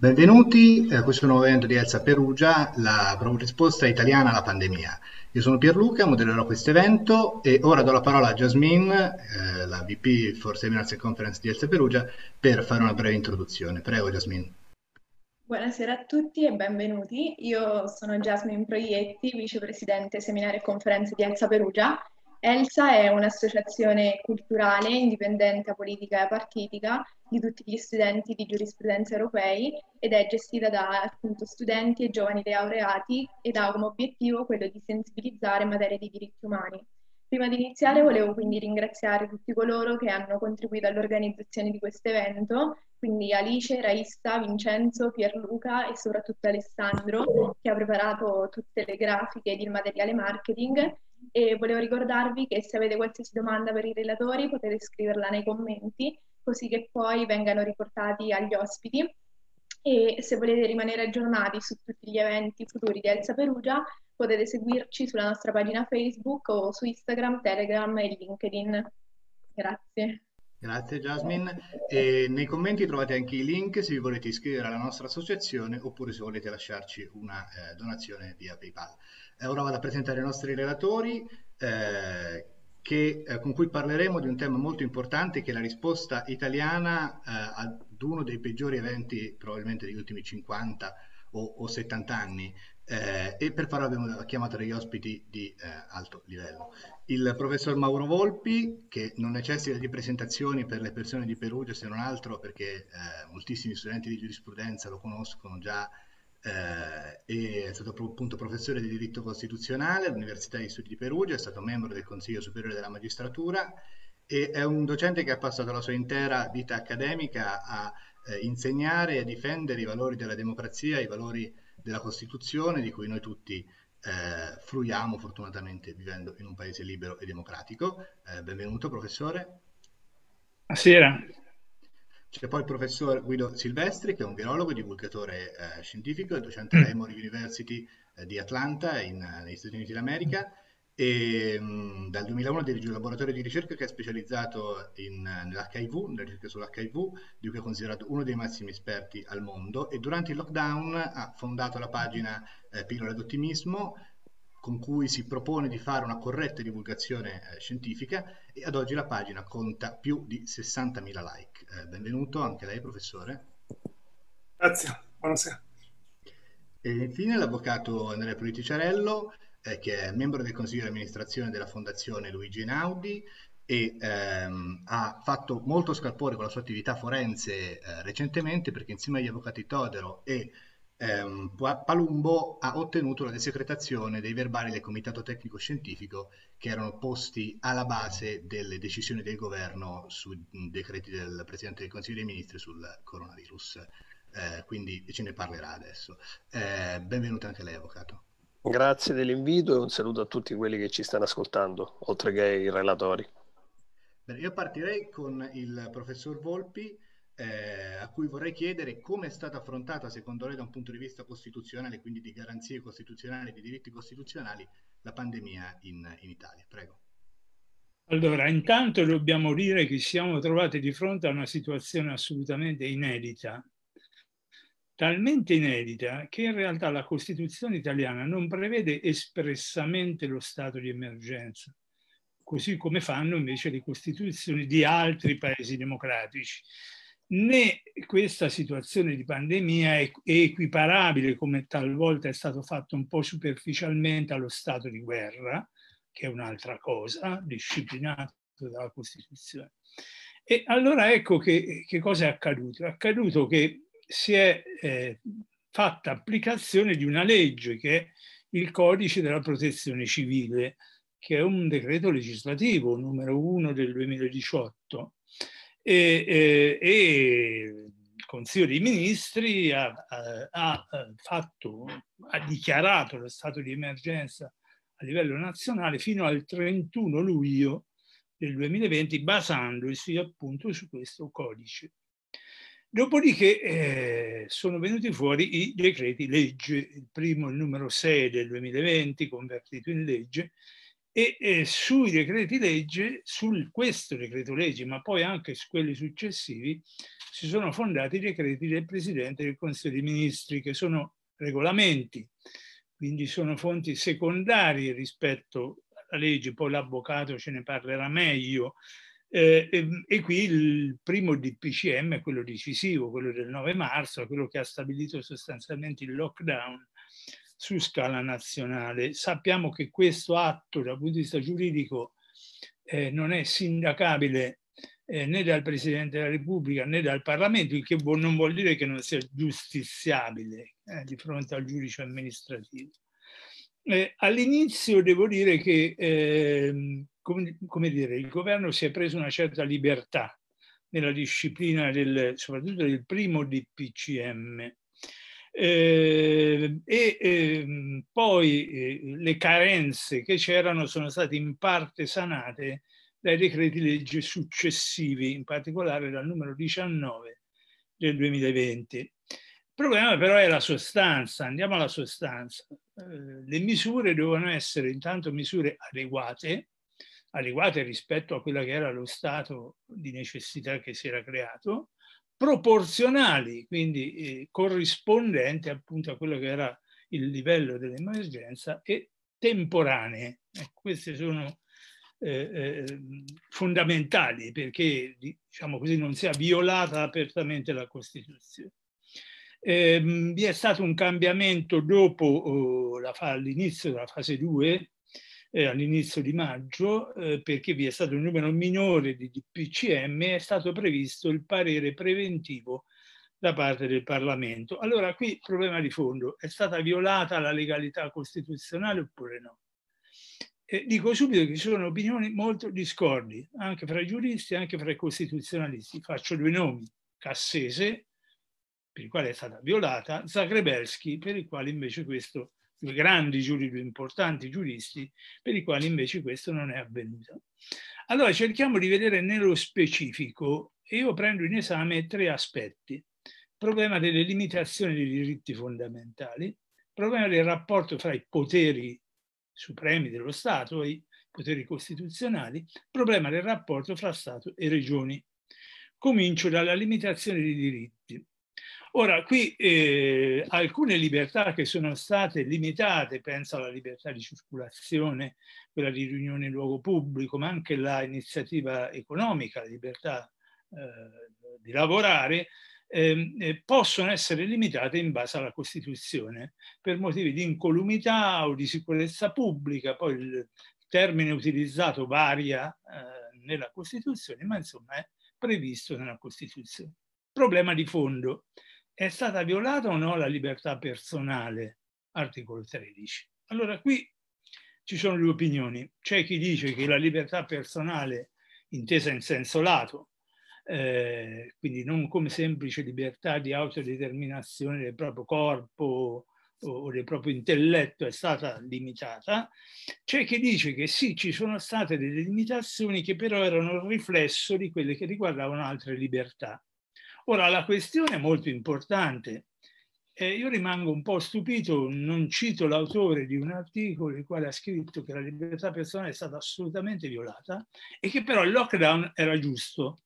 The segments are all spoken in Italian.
Benvenuti a questo nuovo evento di Elsa Perugia, la risposta italiana alla pandemia. Io sono Pierluca, modellerò questo evento e ora do la parola a Jasmine, eh, la VP for Seminars and Conference di Elsa Perugia, per fare una breve introduzione. Prego Jasmine. Buonasera a tutti e benvenuti. Io sono Jasmine Proietti, vicepresidente seminari e conferenze di Elsa Perugia ELSA è un'associazione culturale indipendente, politica e partitica di tutti gli studenti di giurisprudenza europei ed è gestita da appunto, studenti e giovani laureati ed ha come obiettivo quello di sensibilizzare in materia di diritti umani. Prima di iniziare volevo quindi ringraziare tutti coloro che hanno contribuito all'organizzazione di questo evento, quindi Alice, Raissa, Vincenzo, Pierluca e soprattutto Alessandro che ha preparato tutte le grafiche ed il materiale marketing. E volevo ricordarvi che se avete qualsiasi domanda per i relatori potete scriverla nei commenti così che poi vengano riportati agli ospiti e se volete rimanere aggiornati su tutti gli eventi futuri di Elsa Perugia potete seguirci sulla nostra pagina Facebook o su Instagram, Telegram e LinkedIn. Grazie. Grazie Jasmine. E nei commenti trovate anche i link se vi volete iscrivere alla nostra associazione oppure se volete lasciarci una eh, donazione via PayPal. Eh, ora vado a presentare i nostri relatori eh, che, eh, con cui parleremo di un tema molto importante che è la risposta italiana eh, ad uno dei peggiori eventi probabilmente degli ultimi 50 o, o 70 anni eh, e per farlo abbiamo chiamato degli ospiti di eh, alto livello. Il professor Mauro Volpi, che non necessita di presentazioni per le persone di Perugia se non altro perché moltissimi studenti di giurisprudenza lo conoscono già eh, è stato appunto professore di diritto costituzionale all'Università di Studi di Perugia, è stato membro del Consiglio Superiore della Magistratura e è un docente che ha passato la sua intera vita accademica a eh, insegnare e a difendere i valori della democrazia, i valori della Costituzione di cui noi tutti eh, fruiamo fortunatamente vivendo in un paese libero e democratico. Eh, benvenuto professore. Buonasera. C'è poi il professor Guido Silvestri, che è un virologo, divulgatore eh, scientifico e docente all'Emory University eh, di Atlanta, in, negli Stati Uniti d'America. E mh, mm, dal 2001 dirige un laboratorio di ricerca che è specializzato in, nell'HIV, nella ricerca sull'HIV, di cui è considerato uno dei massimi esperti al mondo. E durante il lockdown ha fondato la pagina eh, Pillole d'Ottimismo, con cui si propone di fare una corretta divulgazione eh, scientifica e ad oggi la pagina conta più di 60.000 like. Eh, benvenuto anche lei, professore. Grazie, buonasera. E infine l'avvocato Andrea Politiciarello, eh, che è membro del consiglio di amministrazione della Fondazione Luigi Einaudi e ehm, ha fatto molto scalpore con la sua attività forense eh, recentemente perché insieme agli avvocati Todero e ehm, Palumbo ha ottenuto la desecretazione dei verbali del Comitato Tecnico Scientifico che erano posti alla base delle decisioni del governo sui decreti del Presidente del Consiglio dei Ministri sul coronavirus. Eh, quindi ce ne parlerà adesso. Eh, benvenuto anche lei, Avvocato. Grazie dell'invito e un saluto a tutti quelli che ci stanno ascoltando, oltre che ai relatori. Bene, io partirei con il professor Volpi eh, a cui vorrei chiedere come è stata affrontata secondo lei da un punto di vista costituzionale, quindi di garanzie costituzionali, di diritti costituzionali, la pandemia in, in Italia. Prego. Allora, intanto dobbiamo dire che siamo trovati di fronte a una situazione assolutamente inedita, talmente inedita che in realtà la Costituzione italiana non prevede espressamente lo stato di emergenza, così come fanno invece le Costituzioni di altri paesi democratici né questa situazione di pandemia è, equiparabile, come talvolta è stato fatto un po' superficialmente, allo stato di guerra, che è un'altra cosa, disciplinato dalla Costituzione. E allora ecco che, che cosa è accaduto. È accaduto che si è eh, fatta applicazione di una legge che è il Codice della Protezione Civile, che è un decreto legislativo numero 1 del 2018 e, e, e il Consiglio dei Ministri ha, ha, ha, fatto, ha dichiarato lo stato di emergenza a livello nazionale fino al 31 luglio del 2020 basandosi appunto su questo codice. Dopodiché eh, sono venuti fuori i decreti legge, il primo il numero 6 del 2020 convertito in legge e, e sui decreti legge, su questo decreto legge, ma poi anche su quelli successivi, si sono fondati i decreti del Presidente del Consiglio dei Ministri, che sono regolamenti, quindi sono fonti secondarie rispetto alla legge, poi l'avvocato ce ne parlerà meglio. Eh, e, e, qui il primo DPCM quello decisivo, quello del 9 marzo, quello che ha stabilito sostanzialmente il lockdown su scala nazionale. Sappiamo che questo atto dal punto di vista giuridico eh, non è sindacabile eh, né dal Presidente della Repubblica né dal Parlamento, il che non vuol dire che non sia giustiziabile eh, di fronte al giudice amministrativo. Eh, all'inizio devo dire che ehm, come, come dire, il governo si è preso una certa libertà nella disciplina del, soprattutto del primo DPCM, eh, e eh, poi eh, le carenze che c'erano sono state in parte sanate dai decreti legge successivi, in particolare dal numero 19 del 2020. Il problema però è la sostanza, andiamo alla sostanza. Eh, le misure devono essere intanto misure adeguate, adeguate rispetto a quello che era lo stato di necessità che si era creato, proporzionali, quindi eh, corrispondenti appunto a quello che era il livello dell'emergenza e temporanee. Eh, queste sono eh, eh, fondamentali perché diciamo così, non sia violata apertamente la Costituzione. Eh, vi è stato un cambiamento dopo oh, l'inizio della fase 2 eh, all'inizio di maggio, eh, perché vi è stato un numero minore di DPCM, è stato previsto il parere preventivo da parte del Parlamento. Allora qui problema di fondo, è stata violata la legalità costituzionale oppure no? Eh, dico subito che ci sono opinioni molto discordi, anche fra i giuristi, anche fra i costituzionalisti. Faccio due nomi, Cassese, per il quale è stata violata, Zagrebelski, per il quale invece questo grandi giuristi, importanti giuristi, per i quali invece questo non è avvenuto. Allora cerchiamo di vedere nello specifico e io prendo in esame tre aspetti. Problema delle limitazioni dei diritti fondamentali, problema del rapporto fra i poteri supremi dello Stato e i poteri costituzionali, problema del rapporto fra Stato e regioni. Comincio dalla limitazione dei diritti. Ora, qui eh, alcune libertà che sono state limitate, penso alla libertà di circolazione, quella di riunione in luogo pubblico, ma anche l'iniziativa economica, la libertà eh, di lavorare, ehm, eh, possono essere limitate in base alla Costituzione per motivi di incolumità o di sicurezza pubblica. Poi il termine utilizzato varia eh, nella Costituzione, ma insomma è previsto nella Costituzione. Problema di fondo è stata violata o no la libertà personale? Articolo 13. Allora qui ci sono due opinioni. C'è chi dice che la libertà personale, intesa in senso lato, eh, quindi non come semplice libertà di autodeterminazione del proprio corpo o del proprio intelletto è stata limitata, c'è chi dice che sì, ci sono state delle limitazioni che però erano il riflesso di quelle che riguardavano altre libertà. Ora, la questione è molto importante. Eh, io rimango un po' stupito, non cito l'autore di un articolo il quale ha scritto che la libertà personale è stata assolutamente violata e che però il lockdown era giusto.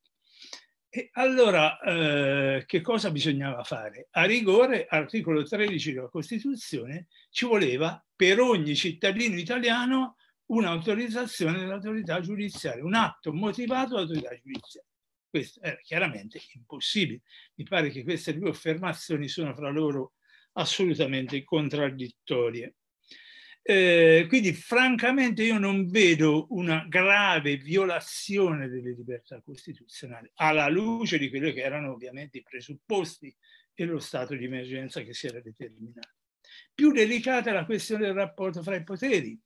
E allora, eh, che cosa bisognava fare? A rigore, articolo 13 della Costituzione, ci voleva per ogni cittadino italiano un'autorizzazione dell'autorità giudiziaria, un atto motivato dall'autorità giudiziaria. Questo era chiaramente impossibile. Mi pare che queste due affermazioni sono fra loro assolutamente contraddittorie. Eh, quindi francamente io non vedo una grave violazione delle libertà costituzionali alla luce di quelli che erano ovviamente i presupposti e lo stato di emergenza che si era determinato. Più delicata è la questione del rapporto fra i poteri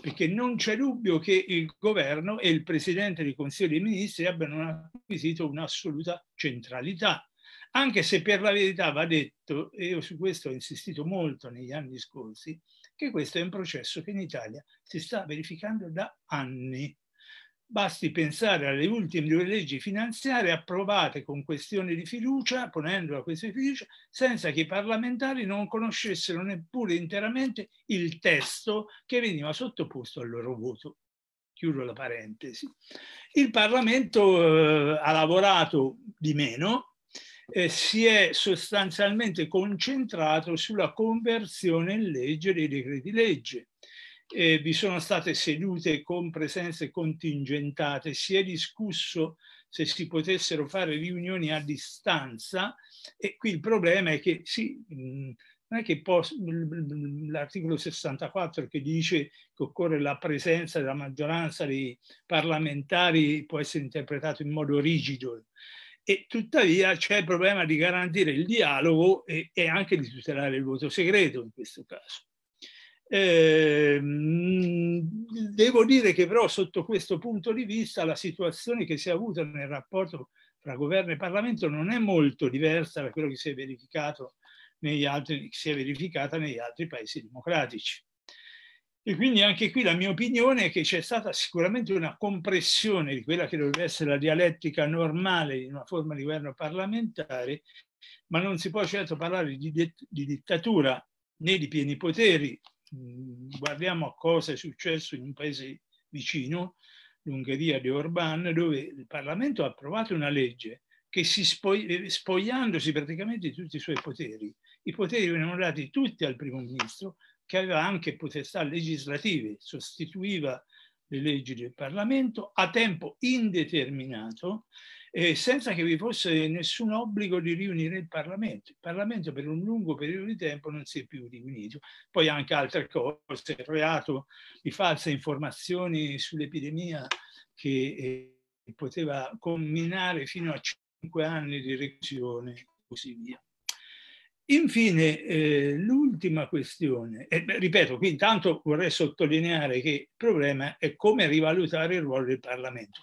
perché non c'è dubbio che il governo e il presidente del Consiglio dei Ministri abbiano acquisito un'assoluta centralità, anche se per la verità va detto, e io su questo ho insistito molto negli anni scorsi, che questo è un processo che in Italia si sta verificando da anni. Basti pensare alle ultime due leggi finanziarie approvate con questione di fiducia, ponendo la questione di fiducia, senza che i parlamentari non conoscessero neppure interamente il testo che veniva sottoposto al loro voto. Chiudo la parentesi. Il Parlamento eh, ha lavorato di meno, eh, si è sostanzialmente concentrato sulla conversione in legge dei decreti legge eh, vi sono state sedute con presenze contingentate, si è discusso se si potessero fare riunioni a distanza e qui il problema è che sì, non è che l'articolo 64 che dice che occorre la presenza della maggioranza dei parlamentari può essere interpretato in modo rigido e tuttavia c'è il problema di garantire il dialogo e, e anche di tutelare il voto segreto in questo caso. Eh, devo dire che però sotto questo punto di vista la situazione che si è avuta nel rapporto tra governo e Parlamento non è molto diversa da quello che si è verificato negli altri, si è verificata negli altri paesi democratici. E quindi anche qui la mia opinione è che c'è stata sicuramente una compressione di quella che dovrebbe essere la dialettica normale di una forma di governo parlamentare, ma non si può certo parlare di, di dittatura né di pieni poteri guardiamo a cosa è successo in un paese vicino, l'Ungheria di Orban, dove il Parlamento ha approvato una legge che si spoi, eh, spogliandosi praticamente di tutti i suoi poteri, i poteri venivano dati tutti al primo ministro, che aveva anche potestà legislative, sostituiva le leggi del Parlamento a tempo indeterminato eh, senza che vi fosse nessun obbligo di riunire il Parlamento. Il Parlamento per un lungo periodo di tempo non si è più riunito. Poi anche altre cose, il reato di false informazioni sull'epidemia che eh, poteva combinare fino a cinque anni di reclusione e così via. Infine, eh, l'ultima questione, eh, ripeto, qui intanto vorrei sottolineare che il problema è come rivalutare il ruolo del Parlamento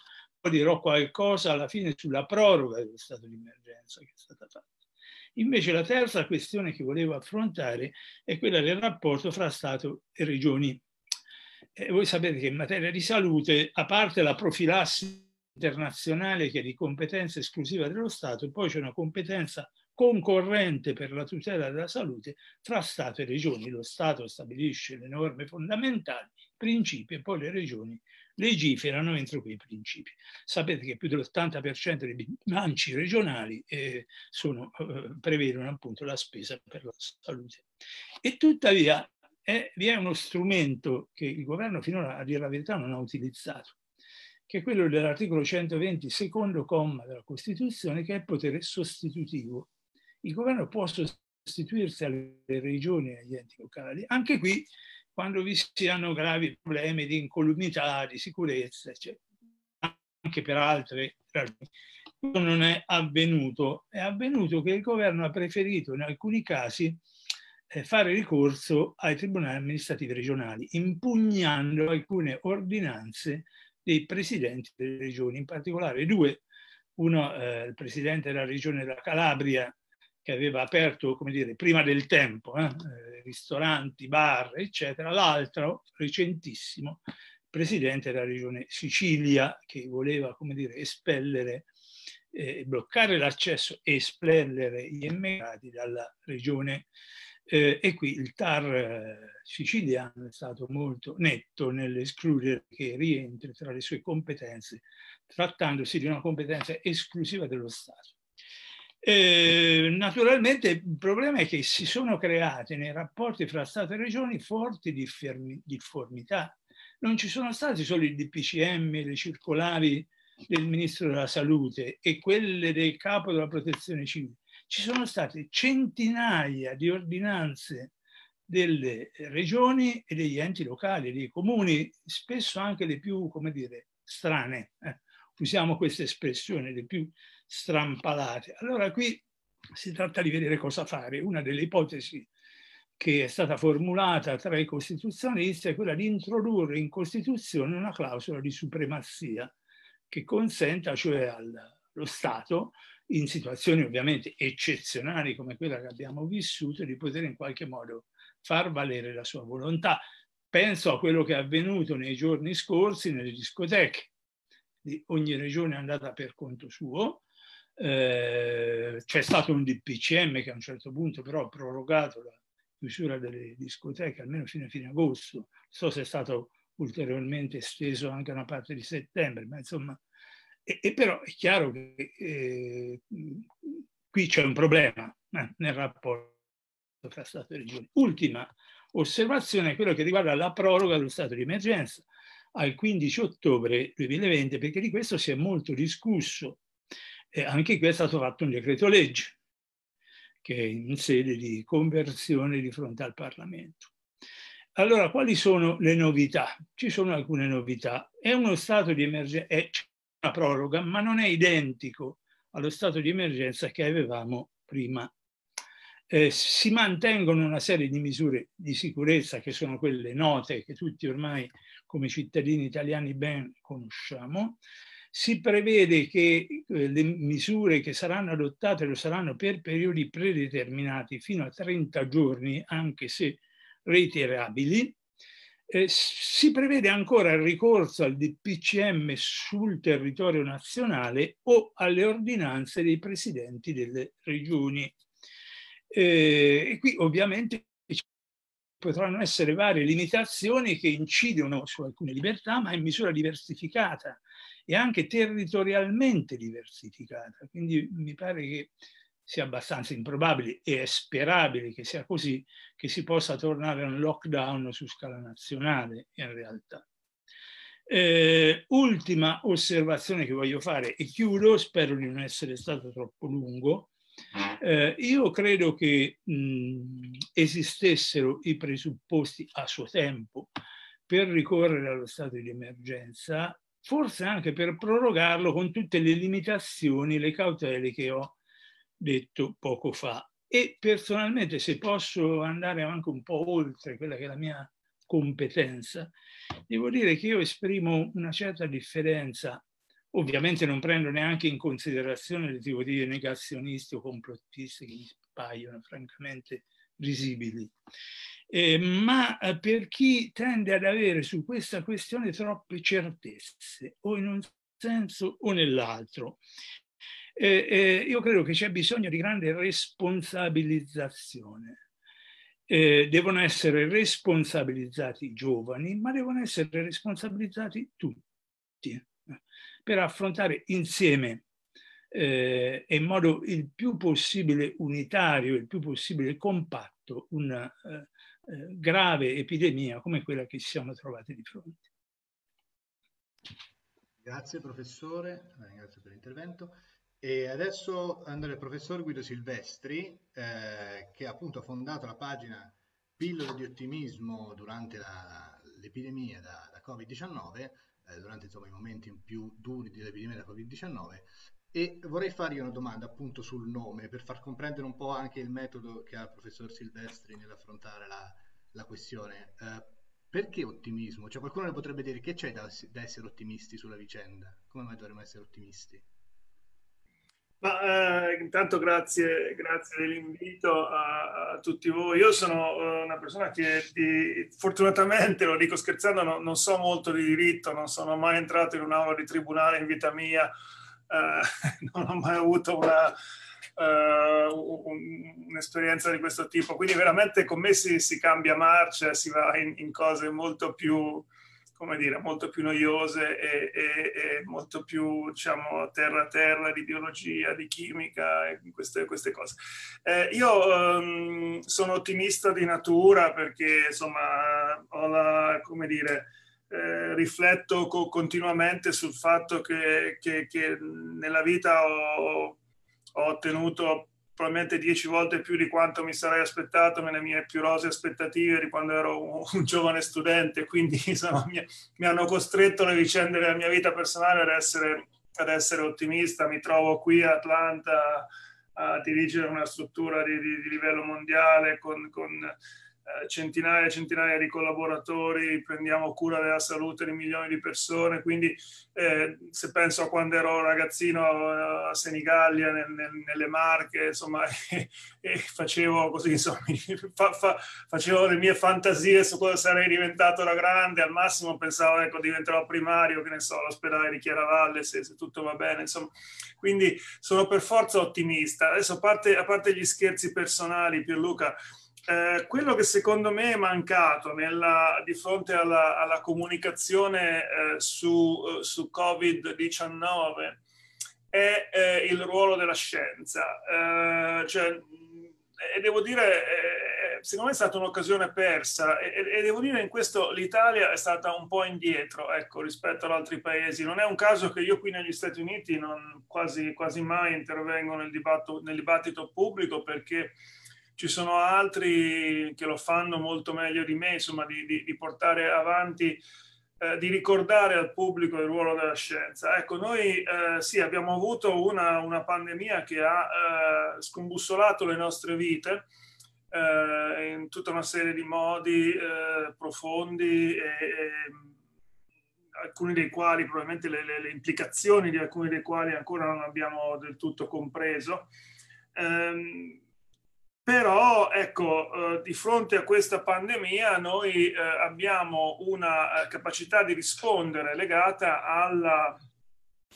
dirò qualcosa alla fine sulla proroga dello stato di emergenza che è stata fatta. Invece la terza questione che volevo affrontare è quella del rapporto fra Stato e regioni. E voi sapete che in materia di salute, a parte la profilassi internazionale che è di competenza esclusiva dello Stato, poi c'è una competenza concorrente per la tutela della salute fra Stato e regioni. Lo Stato stabilisce le norme fondamentali, principi e poi le regioni legiferano entro quei principi. Sapete che più dell'80% dei bilanci regionali eh, sono, eh, prevedono appunto la spesa per la salute. E tuttavia eh, vi è uno strumento che il governo finora, a dire la verità, non ha utilizzato, che è quello dell'articolo 120, secondo comma della Costituzione, che è il potere sostitutivo. Il governo può sostituirsi alle regioni e agli enti locali. Anche qui quando vi siano gravi problemi di incolumità, di sicurezza, eccetera. anche per altre ragioni. Non è avvenuto, è avvenuto che il governo ha preferito in alcuni casi eh, fare ricorso ai tribunali amministrativi regionali, impugnando alcune ordinanze dei presidenti delle regioni, in particolare due, uno eh, il presidente della regione della Calabria che aveva aperto, come dire, prima del tempo, eh, eh, ristoranti, bar, eccetera, l'altro, recentissimo, presidente della regione Sicilia, che voleva, come dire, espellere, eh, bloccare l'accesso e espellere gli immigrati dalla regione eh, e qui il TAR eh, siciliano è stato molto netto nell'escludere che rientri tra le sue competenze, trattandosi di una competenza esclusiva dello Stato. Eh, naturalmente il problema è che si sono create nei rapporti fra Stato e Regioni forti difformità. Non ci sono stati solo i DPCM, le circolari del Ministro della Salute e quelle del Capo della Protezione Civile. Ci sono state centinaia di ordinanze delle regioni e degli enti locali, dei comuni, spesso anche le più, come dire, strane. Eh, usiamo questa espressione, le più strampalate. Allora qui si tratta di vedere cosa fare. Una delle ipotesi che è stata formulata tra i costituzionalisti è quella di introdurre in Costituzione una clausola di supremazia che consenta cioè allo Stato, in situazioni ovviamente eccezionali come quella che abbiamo vissuto, di poter in qualche modo far valere la sua volontà. Penso a quello che è avvenuto nei giorni scorsi nelle discoteche, ogni regione è andata per conto suo. Eh, c'è stato un DPCM che a un certo punto però ha prorogato la chiusura delle discoteche almeno fino a fine agosto. Non so se è stato ulteriormente esteso anche a una parte di settembre, ma insomma, e, e però è chiaro che eh, qui c'è un problema eh, nel rapporto tra Stato e Regioni. Ultima osservazione è quello che riguarda la proroga dello stato di emergenza al 15 ottobre 2020, perché di questo si è molto discusso. E anche qui è stato fatto un decreto legge che è in sede di conversione di fronte al Parlamento. Allora, quali sono le novità? Ci sono alcune novità. È uno stato di emergenza, è una proroga, ma non è identico allo stato di emergenza che avevamo prima. Eh, si mantengono una serie di misure di sicurezza che sono quelle note che tutti ormai come cittadini italiani ben conosciamo. Si prevede che eh, le misure che saranno adottate lo saranno per periodi predeterminati fino a 30 giorni, anche se reiterabili. Eh, si prevede ancora il ricorso al DPCM sul territorio nazionale o alle ordinanze dei presidenti delle regioni. Eh, e qui ovviamente potranno essere varie limitazioni che incidono su alcune libertà, ma in misura diversificata e anche territorialmente diversificata. Quindi mi pare che sia abbastanza improbabile e è sperabile che sia così, che si possa tornare a un lockdown su scala nazionale in realtà. Eh, ultima osservazione che voglio fare e chiudo, spero di non essere stato troppo lungo. Eh, io credo che mh, esistessero i presupposti a suo tempo per ricorrere allo stato di emergenza, forse anche per prorogarlo con tutte le limitazioni, le cautele che ho detto poco fa. E personalmente, se posso andare anche un po' oltre quella che è la mia competenza, devo dire che io esprimo una certa differenza. Ovviamente non prendo neanche in considerazione le teorie negazionisti o complottiste che mi paiono francamente risibili. Eh, ma eh, per chi tende ad avere su questa questione troppe certezze, o in un senso o nell'altro, eh, eh, io credo che c'è bisogno di grande responsabilizzazione. Eh, devono essere responsabilizzati i giovani, ma devono essere responsabilizzati tutti eh, per affrontare insieme eh, in modo il più possibile unitario, il più possibile compatto, una eh, grave epidemia come quella che ci siamo trovati di fronte. Grazie professore, ringrazio per l'intervento. E adesso andrà il professor Guido Silvestri, eh, che appunto ha fondato la pagina Pillole di ottimismo durante l'epidemia da, da Covid-19, eh, durante insomma, i momenti più duri dell'epidemia da Covid-19. E vorrei fargli una domanda appunto sul nome per far comprendere un po' anche il metodo che ha il professor Silvestri nell'affrontare la, la questione. Eh, perché ottimismo? Cioè qualcuno le potrebbe dire che c'è da, da essere ottimisti sulla vicenda? Come mai dovremmo essere ottimisti? Ma, eh, intanto grazie, grazie dell'invito a, a, tutti voi. Io sono uh, una persona che di, fortunatamente, lo dico scherzando, no, non so molto di diritto, non sono mai entrato in un'aula di tribunale in vita mia, uh, non ho mai avuto una, uh, un, un'esperienza di questo tipo, quindi veramente con me si, si cambia marcia, si va in, in cose molto più come dire, molto più noiose e, e, e molto più, diciamo, terra-terra di biologia, di chimica e queste, queste cose. Eh, io um, sono ottimista di natura perché, insomma, ho la, come dire, eh, rifletto co- continuamente sul fatto che, che, che nella vita ho, ho ottenuto probabilmente dieci volte più di quanto mi sarei aspettato nelle mie più rose aspettative di quando ero un, un giovane studente, quindi insomma, mi, mi, hanno costretto le vicende della mia vita personale ad essere, ad essere ottimista. Mi trovo qui a Atlanta a dirigere una struttura di, di, di livello mondiale con, con centinaia e centinaia di collaboratori, prendiamo cura della salute di milioni di persone, quindi eh, se penso a quando ero ragazzino eh, a Senigallia, nel, nel, nelle Marche, insomma, e, e facevo così, insomma, fa, fa, facevo le mie fantasie su cosa sarei diventato da grande, al massimo pensavo, ecco, diventerò primario, che ne so, all'ospedale di Chiaravalle, se, se tutto va bene, insomma, quindi sono per forza ottimista. Adesso, a parte, a parte gli scherzi personali, Pierluca, eh, quello che secondo me è mancato nella, di fronte alla, alla comunicazione eh, su, eh, su, Covid-19 è eh, il ruolo della scienza. Eh, cioè, e devo dire, secondo me è stata un'occasione persa e, e, devo dire in questo l'Italia è stata un po' indietro ecco, rispetto ad altri paesi. Non è un caso che io qui negli Stati Uniti non quasi, quasi mai intervengo nel dibattito, nel dibattito pubblico perché ci sono altri che lo fanno molto meglio di me, insomma, di, di, di portare avanti, eh, di ricordare al pubblico il ruolo della scienza. Ecco, noi eh, sì, abbiamo avuto una, una pandemia che ha eh, scombussolato le nostre vite eh, in tutta una serie di modi eh, profondi e, e alcuni dei quali probabilmente le, le, le, implicazioni di alcuni dei quali ancora non abbiamo del tutto compreso. Um, però, ecco, eh, di fronte a questa pandemia noi eh, abbiamo una eh, capacità di rispondere legata alla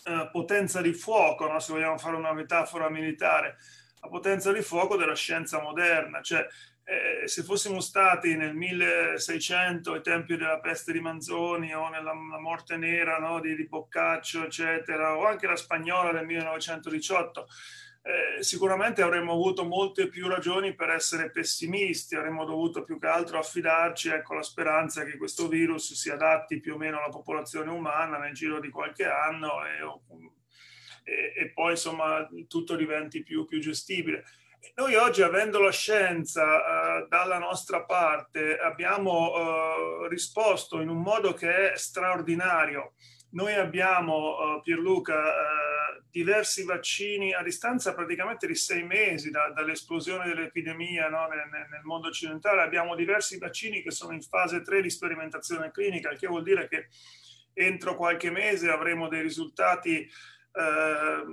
eh, potenza di fuoco, no? se vogliamo fare una metafora militare, la potenza di fuoco della scienza moderna. Cioè, eh, se fossimo stati nel 1600, ai tempi della peste di Manzoni o nella morte nera no? di, di Boccaccio, eccetera, o anche la spagnola del 1918, eh, sicuramente avremmo avuto molte più ragioni per essere pessimisti, avremmo dovuto più che altro affidarci ecco, alla speranza che questo virus si adatti più o meno alla popolazione umana nel giro di qualche anno e, e, e poi insomma tutto diventi più, più gestibile. Noi oggi, avendo la scienza eh, dalla nostra parte, abbiamo eh, risposto in un modo che è straordinario. Noi abbiamo, eh, Pierluca, eh, diversi vaccini a distanza praticamente di sei mesi da, dall'esplosione dell'epidemia no? nel, nel, mondo occidentale. Abbiamo diversi vaccini che sono in fase 3 di sperimentazione clinica, il che vuol dire che entro qualche mese avremo dei risultati eh,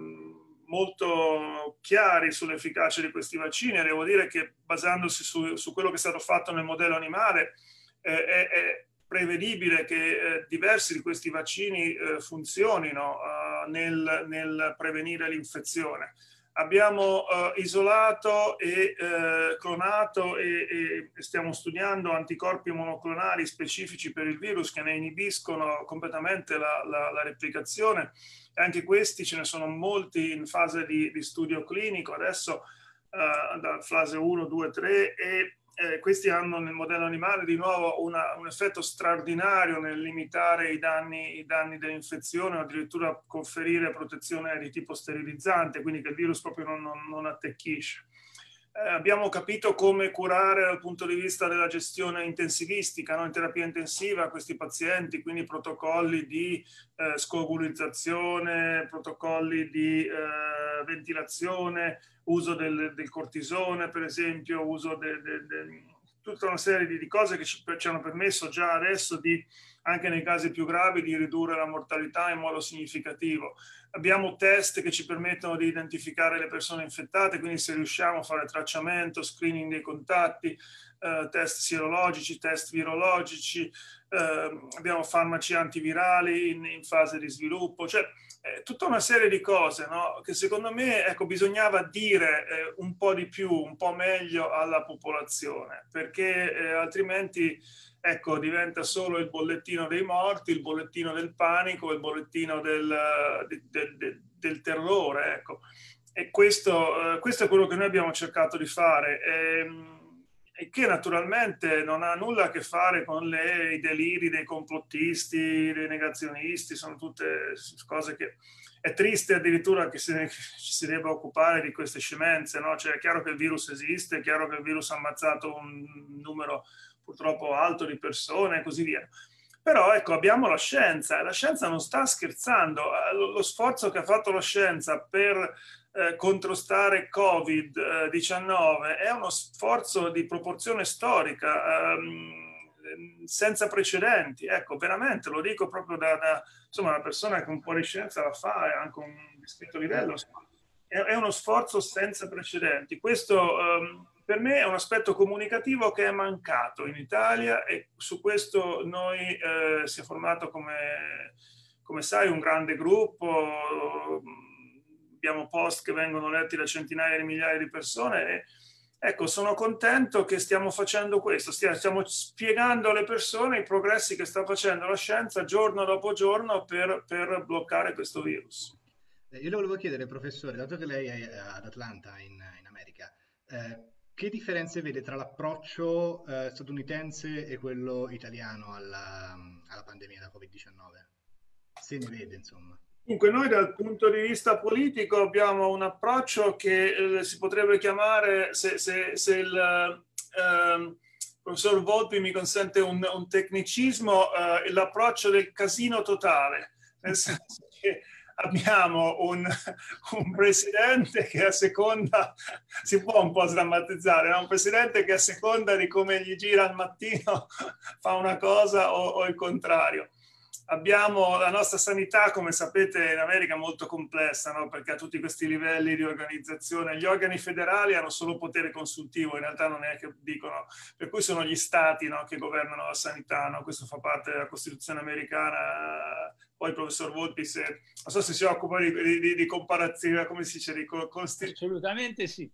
molto chiari sull'efficacia di questi vaccini. E devo dire che basandosi su, su, quello che è stato fatto nel modello animale, eh, è, prevedibile che eh, diversi di questi vaccini eh, funzionino eh, nel, nel, prevenire l'infezione. Abbiamo eh, isolato e eh, clonato e, e, stiamo studiando anticorpi monoclonali specifici per il virus che ne inibiscono completamente la, la, la replicazione. Anche questi ce ne sono molti in fase di, di studio clinico, adesso eh, da fase 1, 2, 3 e eh, questi hanno nel modello animale di nuovo una, un effetto straordinario nel limitare i danni, i danni dell'infezione o addirittura conferire protezione di tipo sterilizzante, quindi che il virus proprio non, non, non attecchisce. Eh, abbiamo capito come curare dal punto di vista della gestione intensivistica, no? in terapia intensiva, questi pazienti, quindi protocolli di eh, scovulizzazione, protocolli di eh, ventilazione, uso del, del, cortisone, per esempio, uso de, tutta una serie di, di cose che ci, ci, hanno permesso già adesso di, anche nei casi più gravi, di ridurre la mortalità in modo significativo. Abbiamo test che ci permettono di identificare le persone infettate, quindi se riusciamo a fare tracciamento, screening dei contatti, eh, test sierologici, test virologici, eh, abbiamo farmaci antivirali in, in fase di sviluppo, cioè tutta una serie di cose no? che secondo me ecco, bisognava dire eh, un po' di più, un po' meglio alla popolazione, perché eh, altrimenti ecco, diventa solo il bollettino dei morti, il bollettino del panico, il bollettino del, del, del, del terrore. Ecco. E questo, eh, questo, è quello che noi abbiamo cercato di fare. E, ehm, che naturalmente non ha nulla a che fare con le, i deliri dei complottisti, dei negazionisti, sono tutte cose che è triste addirittura che ci si debba occupare di queste scemenze, no? Cioè è chiaro che il virus esiste, è chiaro che il virus ha ammazzato un numero purtroppo alto di persone e così via. Però ecco, abbiamo la scienza e la scienza non sta scherzando. Lo sforzo che ha fatto la scienza per eh, contrastare Covid-19 è uno sforzo di proporzione storica ehm, senza precedenti. Ecco, veramente lo dico proprio da, da insomma, una persona che un po' di scienza la fa e anche un discreto livello. È, è, uno sforzo senza precedenti. Questo ehm, per me è un aspetto comunicativo che è mancato in Italia e su questo noi eh, si è formato come, come sai un grande gruppo, abbiamo post che vengono letti da centinaia di migliaia di persone e ecco sono contento che stiamo facendo questo, stiamo spiegando alle persone i progressi che sta facendo la scienza giorno dopo giorno per, per bloccare questo virus. Eh, io le volevo chiedere, professore, dato che lei è ad Atlanta in, in America, eh, che differenze vede tra l'approccio eh, statunitense e quello italiano alla, alla pandemia da Covid-19? Se ne vede, insomma. Dunque, noi dal punto di vista politico abbiamo un approccio che eh, si potrebbe chiamare, se, se, se il eh, professor Volpi mi consente un, un tecnicismo, eh, l'approccio del casino totale, nel senso che abbiamo un, un, presidente che a seconda, si può un po' sdrammatizzare, no? un presidente che a seconda di come gli gira al mattino fa una cosa o, o il contrario. Abbiamo la nostra sanità, come sapete, in America è molto complessa, no? perché ha tutti questi livelli di organizzazione. Gli organi federali hanno solo potere consultivo, in realtà non è che dicono, per cui sono gli stati no? che governano la sanità. No? Questo fa parte della Costituzione americana poi il professor Volpi, se, non so se si occupa di, di, di comparazione, come si dice? Di costi... Assolutamente sì.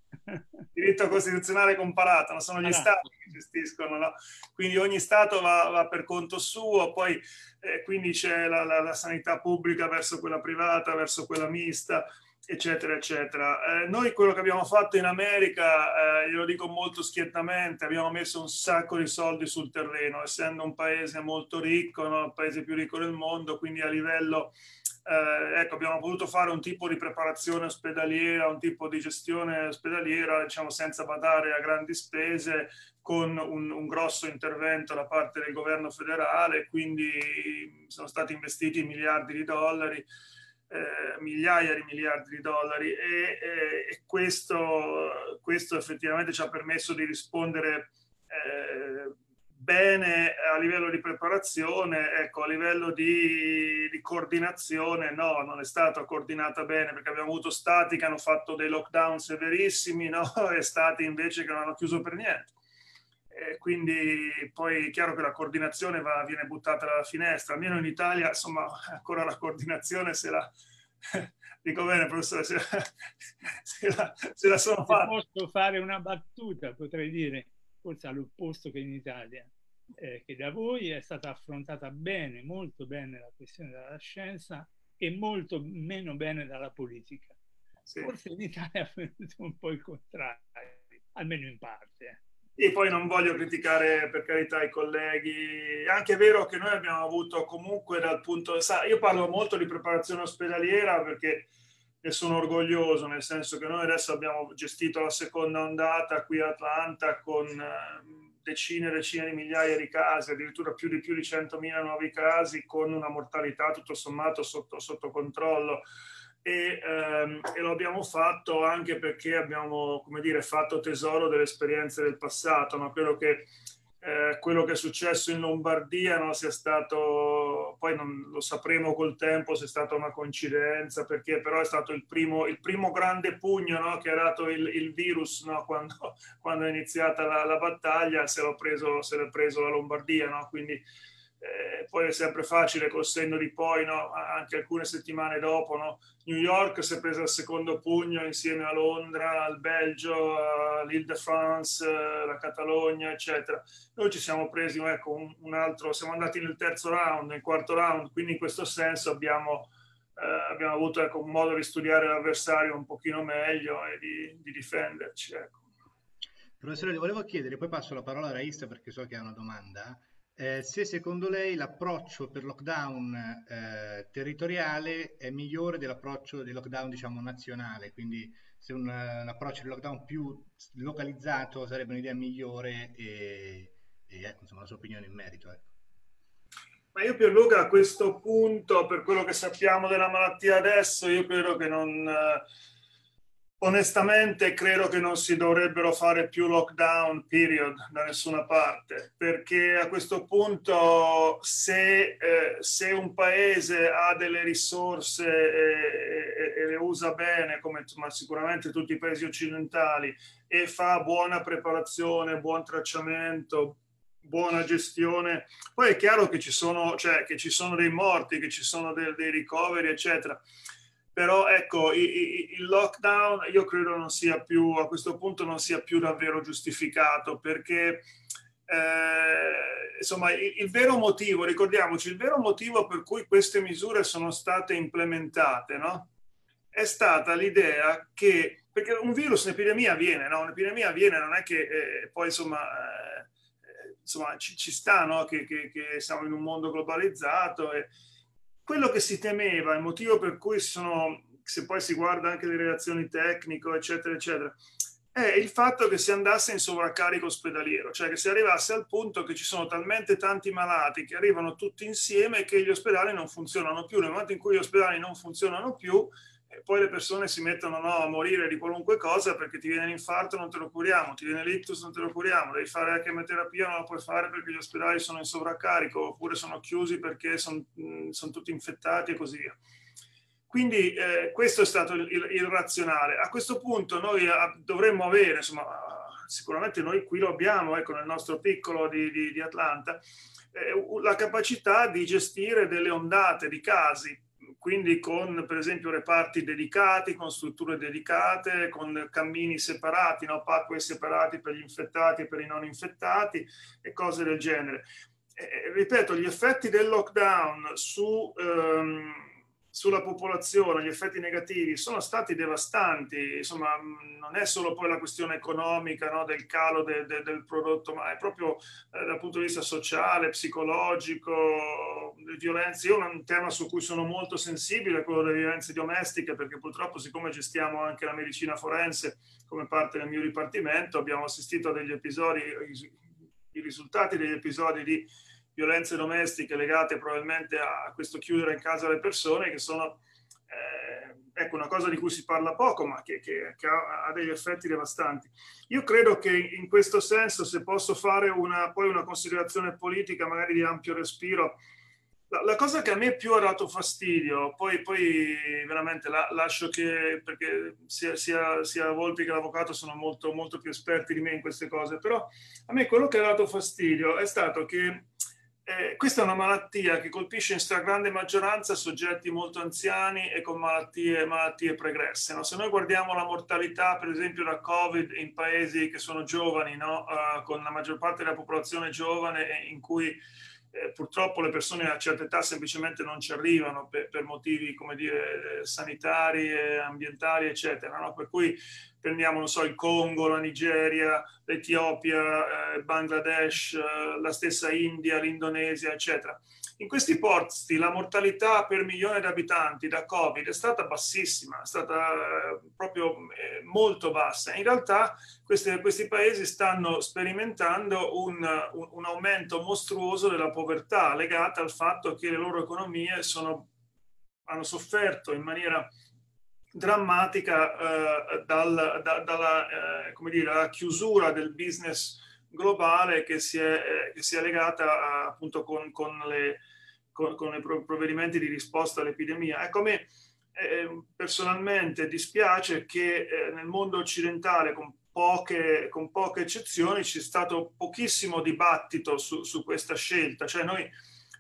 diritto costituzionale comparato, sono gli allora. stati gestiscono, no? quindi ogni stato va, va, per conto suo, poi eh, quindi c'è la, la, la sanità pubblica verso quella privata, verso quella mista eccetera, eccetera. Eh, noi quello che abbiamo fatto in America, eh, io lo dico molto schiettamente, abbiamo messo un sacco di soldi sul terreno, essendo un paese molto ricco, no? il paese più ricco del mondo, quindi a livello, eh, ecco, abbiamo voluto fare un tipo di preparazione ospedaliera, un tipo di gestione ospedaliera, diciamo, senza badare a grandi spese, con un, un grosso intervento da parte del governo federale, quindi sono stati investiti miliardi di dollari eh, migliaia di miliardi di dollari e, e, e questo, questo, effettivamente ci ha permesso di rispondere eh, bene a livello di preparazione, ecco, a livello di, di, coordinazione no, non è stata coordinata bene perché abbiamo avuto stati che hanno fatto dei lockdown severissimi no? e stati invece che non hanno chiuso per niente. E quindi poi è chiaro che la coordinazione va, viene buttata dalla finestra, almeno in Italia insomma ancora la coordinazione se la, dico bene professore, se, se, la, se la sono fatta. Posso fare una battuta, potrei dire, forse all'opposto che in Italia, eh, che da voi è stata affrontata bene, molto bene la questione della scienza e molto meno bene dalla politica. Sì. Forse in Italia è un po' il contrario, almeno in parte. E poi non voglio criticare per carità i colleghi, è anche vero che noi abbiamo avuto comunque dal punto, sa, io parlo molto di preparazione ospedaliera perché ne sono orgoglioso, nel senso che noi adesso abbiamo gestito la seconda ondata qui a Atlanta con eh, decine e decine di migliaia di casi, addirittura più di più di 100.000 nuovi casi con una mortalità tutto sommato sotto, sotto controllo. E, ehm, e, lo abbiamo fatto anche perché abbiamo, come dire, fatto tesoro delle esperienze del passato, ma credo che eh, quello che è successo in Lombardia no, sia stato, poi non lo sapremo col tempo se è stata una coincidenza, perché però è stato il primo, il primo grande pugno no, che ha dato il, il virus no, quando, quando, è iniziata la, la battaglia, se l'ha preso, preso la Lombardia, quindi eh, poi è sempre facile col senno di poi, no? anche alcune settimane dopo. No? New York si è presa il secondo pugno insieme a Londra, al Belgio, all'Île de France, la Catalogna, eccetera. Noi ci siamo presi ecco, un, un, altro, siamo andati nel terzo round, nel quarto round, quindi in questo senso abbiamo, eh, abbiamo avuto ecco, un modo di studiare l'avversario un pochino meglio e di, di difenderci. Ecco. Professore, volevo chiedere, poi passo la parola a Raissa perché so che ha una domanda eh, se secondo lei l'approccio per lockdown eh, territoriale è migliore dell'approccio di lockdown diciamo nazionale, quindi se un, un, approccio di lockdown più localizzato sarebbe un'idea migliore e, e ecco insomma la sua opinione in merito. Ecco. Ma io Pierluca a questo punto, per quello che sappiamo della malattia adesso, io credo che non... Eh, onestamente credo che non si dovrebbero fare più lockdown period da nessuna parte, perché a questo punto se, eh, se un paese ha delle risorse e, e, e, le usa bene, come sicuramente tutti i paesi occidentali, e fa buona preparazione, buon tracciamento, buona gestione. Poi è chiaro che ci sono, cioè, che ci sono dei morti, che ci sono dei, dei ricoveri, eccetera. Però ecco, il lockdown io credo non sia più, a questo punto non sia più davvero giustificato perché eh, insomma il, il, vero motivo, ricordiamoci, il vero motivo per cui queste misure sono state implementate, no? È stata l'idea che, perché un virus, un'epidemia avviene, no? Un'epidemia avviene, non è che eh, poi insomma... Eh, insomma, ci, ci sta no? che, che, che, siamo in un mondo globalizzato. E quello che si temeva, il motivo per cui sono, se poi si guarda anche le relazioni tecniche, eccetera, eccetera, è il fatto che si andasse in sovraccarico ospedaliero, cioè che si arrivasse al punto che ci sono talmente tanti malati che arrivano tutti insieme che gli ospedali non funzionano più. Nel momento in cui gli ospedali non funzionano più, e poi le persone si mettono no, a morire di qualunque cosa perché ti viene l'infarto, non te lo curiamo, ti viene l'ictus, non te lo curiamo, devi fare la chemioterapia, non la puoi fare perché gli ospedali sono in sovraccarico oppure sono chiusi perché sono, sono tutti infettati e così via. Quindi eh, questo è stato il, il, il, razionale. A questo punto noi a, ah, dovremmo avere, insomma, sicuramente noi qui lo abbiamo, ecco, nel nostro piccolo di, di, di Atlanta, eh, la capacità di gestire delle ondate di casi quindi con per esempio reparti dedicati, con strutture dedicate, con cammini separati, no? pathway separati per gli infettati e per i non infettati e cose del genere. Eh, ripeto, gli effetti del lockdown su... Ehm, sulla popolazione, gli effetti negativi sono stati devastanti, insomma non è solo poi la questione economica no, del calo de, de, del prodotto, ma è proprio eh, dal punto di vista sociale, psicologico, le violenze. Io un tema su cui sono molto sensibile, quello delle violenze domestiche, perché purtroppo siccome gestiamo anche la medicina forense come parte del mio dipartimento, abbiamo assistito a degli episodi, i risultati degli episodi di violenze domestiche legate probabilmente a questo chiudere in casa le persone, che sono eh, ecco, una cosa di cui si parla poco, ma che, che, che ha, ha, degli effetti devastanti. Io credo che in questo senso, se posso fare una, poi una considerazione politica, magari di ampio respiro, la, la cosa che a me più ha dato fastidio, poi, poi veramente la, lascio che, perché sia, sia, sia Volpi che l'avvocato sono molto, molto più esperti di me in queste cose, però a me quello che ha dato fastidio è stato che eh, questa è una malattia che colpisce in stragrande maggioranza soggetti molto anziani e con malattie, malattie pregresse. No? Se noi guardiamo la mortalità, per esempio, da Covid in paesi che sono giovani, no? uh, con la maggior parte della popolazione giovane, in cui eh, purtroppo le persone a certe età semplicemente non ci arrivano per, per motivi, come dire, sanitari, ambientali, eccetera. No? Per cui prendiamo, non so, il Congo, la Nigeria, l'Etiopia, eh, Bangladesh, eh, la stessa India, l'Indonesia, eccetera. In questi posti la mortalità per milione di abitanti da Covid è stata bassissima, è stata eh, proprio eh, molto bassa. In realtà questi, questi paesi stanno sperimentando un, un, un, aumento mostruoso della povertà legata al fatto che le loro economie sono, hanno sofferto in maniera drammatica eh, dal, da, dalla eh, dire, dalla chiusura del business globale che si è, eh, che si è legata a, appunto con, con, le, con, con, i provvedimenti di risposta all'epidemia. Ecco, a me eh, personalmente dispiace che eh, nel mondo occidentale, con poche, con poche eccezioni, c'è stato pochissimo dibattito su, su questa scelta. Cioè noi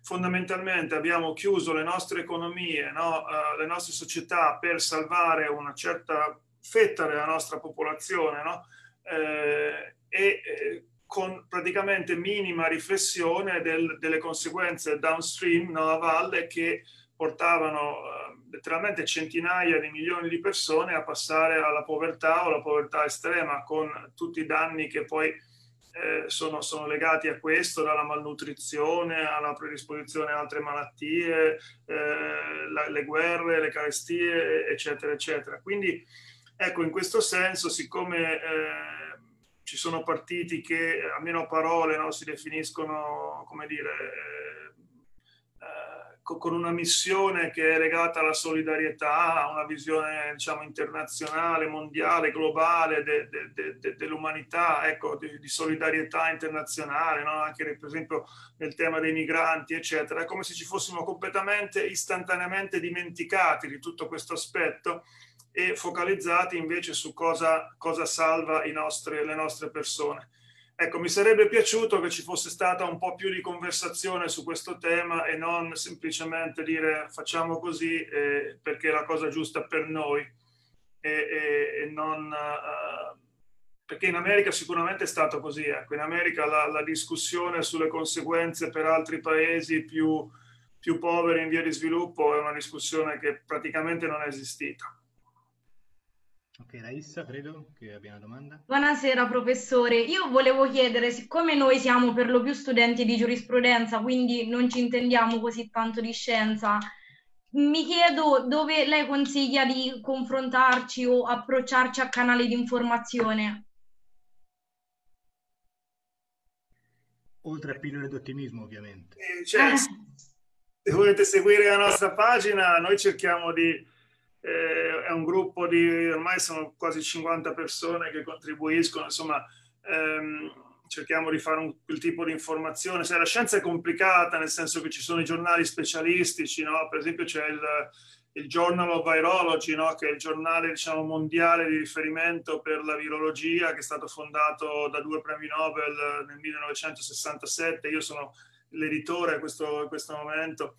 fondamentalmente abbiamo chiuso le nostre economie, no? uh, le nostre società per salvare una certa fetta della nostra popolazione no? eh, e eh, con praticamente minima riflessione del, delle conseguenze downstream no, a valle che portavano uh, letteralmente centinaia di milioni di persone a passare alla povertà o alla povertà estrema con tutti i danni che poi eh, sono, sono, legati a questo, dalla malnutrizione alla predisposizione a altre malattie, eh, la, le guerre, le carestie, eccetera, eccetera. Quindi, ecco, in questo senso, siccome eh, ci sono partiti che, almeno a parole, no, si definiscono, come dire, con una missione che è legata alla solidarietà, a una visione diciamo, internazionale, mondiale, globale de, de, de, dell'umanità, ecco, di, solidarietà internazionale, no? anche per esempio nel tema dei migranti, eccetera. È come se ci fossimo completamente, istantaneamente dimenticati di tutto questo aspetto e focalizzati invece su cosa, cosa salva nostri, le nostre persone. Ecco, mi sarebbe piaciuto che ci fosse stata un po' più di conversazione su questo tema e non semplicemente dire facciamo così eh, perché è la cosa giusta per noi e, e, e non... Uh, perché in America sicuramente è stato così. Ecco. In America la, la, discussione sulle conseguenze per altri paesi più, più poveri in via di sviluppo è una discussione che praticamente non è esistita. Ok, Raissa, credo che abbia una domanda. Buonasera professore, io volevo chiedere, siccome noi siamo per lo più studenti di giurisprudenza, quindi non ci intendiamo così tanto di scienza, mi chiedo dove lei consiglia di confrontarci o approcciarci a canali di informazione. Oltre a pillole d'ottimismo, ovviamente. Eh, cioè, se volete seguire la nostra pagina, noi cerchiamo di eh, è un gruppo di ormai sono quasi 50 persone che contribuiscono, insomma ehm, cerchiamo di fare un, quel tipo di informazione. Se la scienza è complicata, nel senso che ci sono i giornali specialistici, no? per esempio c'è il, il Journal of Virology, no? che è il giornale diciamo, mondiale di riferimento per la virologia, che è stato fondato da due premi Nobel nel 1967. Io sono l'editore in questo, in questo momento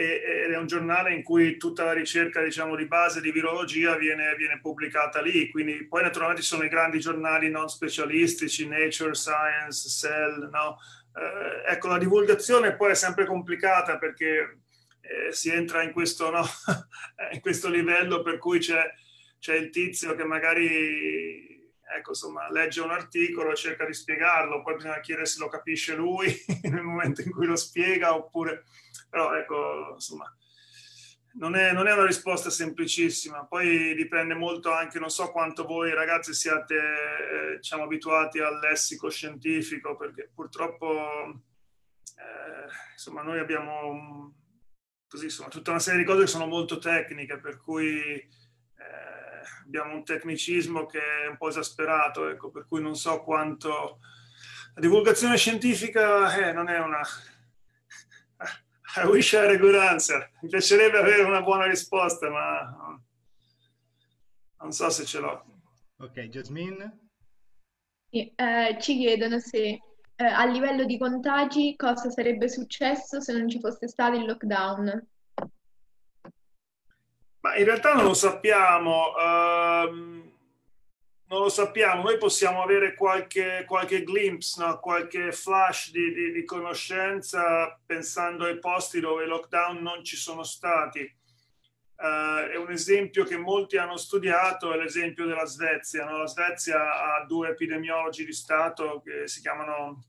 ed è un giornale in cui tutta la ricerca diciamo, di base di virologia viene, viene, pubblicata lì. Quindi poi naturalmente ci sono i grandi giornali non specialistici, Nature, Science, Cell. No? Eh, ecco, la divulgazione poi è sempre complicata perché eh, si entra in questo, no? in questo, livello per cui c'è, c'è il tizio che magari ecco, insomma, legge un articolo e cerca di spiegarlo, poi bisogna chiedere se lo capisce lui nel momento in cui lo spiega oppure però ecco, insomma, non è, non è, una risposta semplicissima. Poi dipende molto anche, non so quanto voi ragazzi siate eh, diciamo, abituati al lessico scientifico, perché purtroppo eh, insomma, noi abbiamo così, insomma, tutta una serie di cose che sono molto tecniche, per cui eh, abbiamo un tecnicismo che è un po' esasperato, ecco, per cui non so quanto... La divulgazione scientifica eh, non è una I wish I had a good answer. Mi piacerebbe avere una buona risposta, ma non so se ce l'ho. Ok, Jasmine? Sì, eh, ci chiedono se eh, a livello di contagi cosa sarebbe successo se non ci fosse stato il lockdown. Ma in realtà non lo sappiamo. Uh, non lo sappiamo, noi possiamo avere qualche, qualche glimpse, no? qualche flash di, di, di, conoscenza pensando ai posti dove i lockdown non ci sono stati. Uh, è un esempio che molti hanno studiato, è l'esempio della Svezia. No? La Svezia ha due epidemiologi di Stato che si chiamano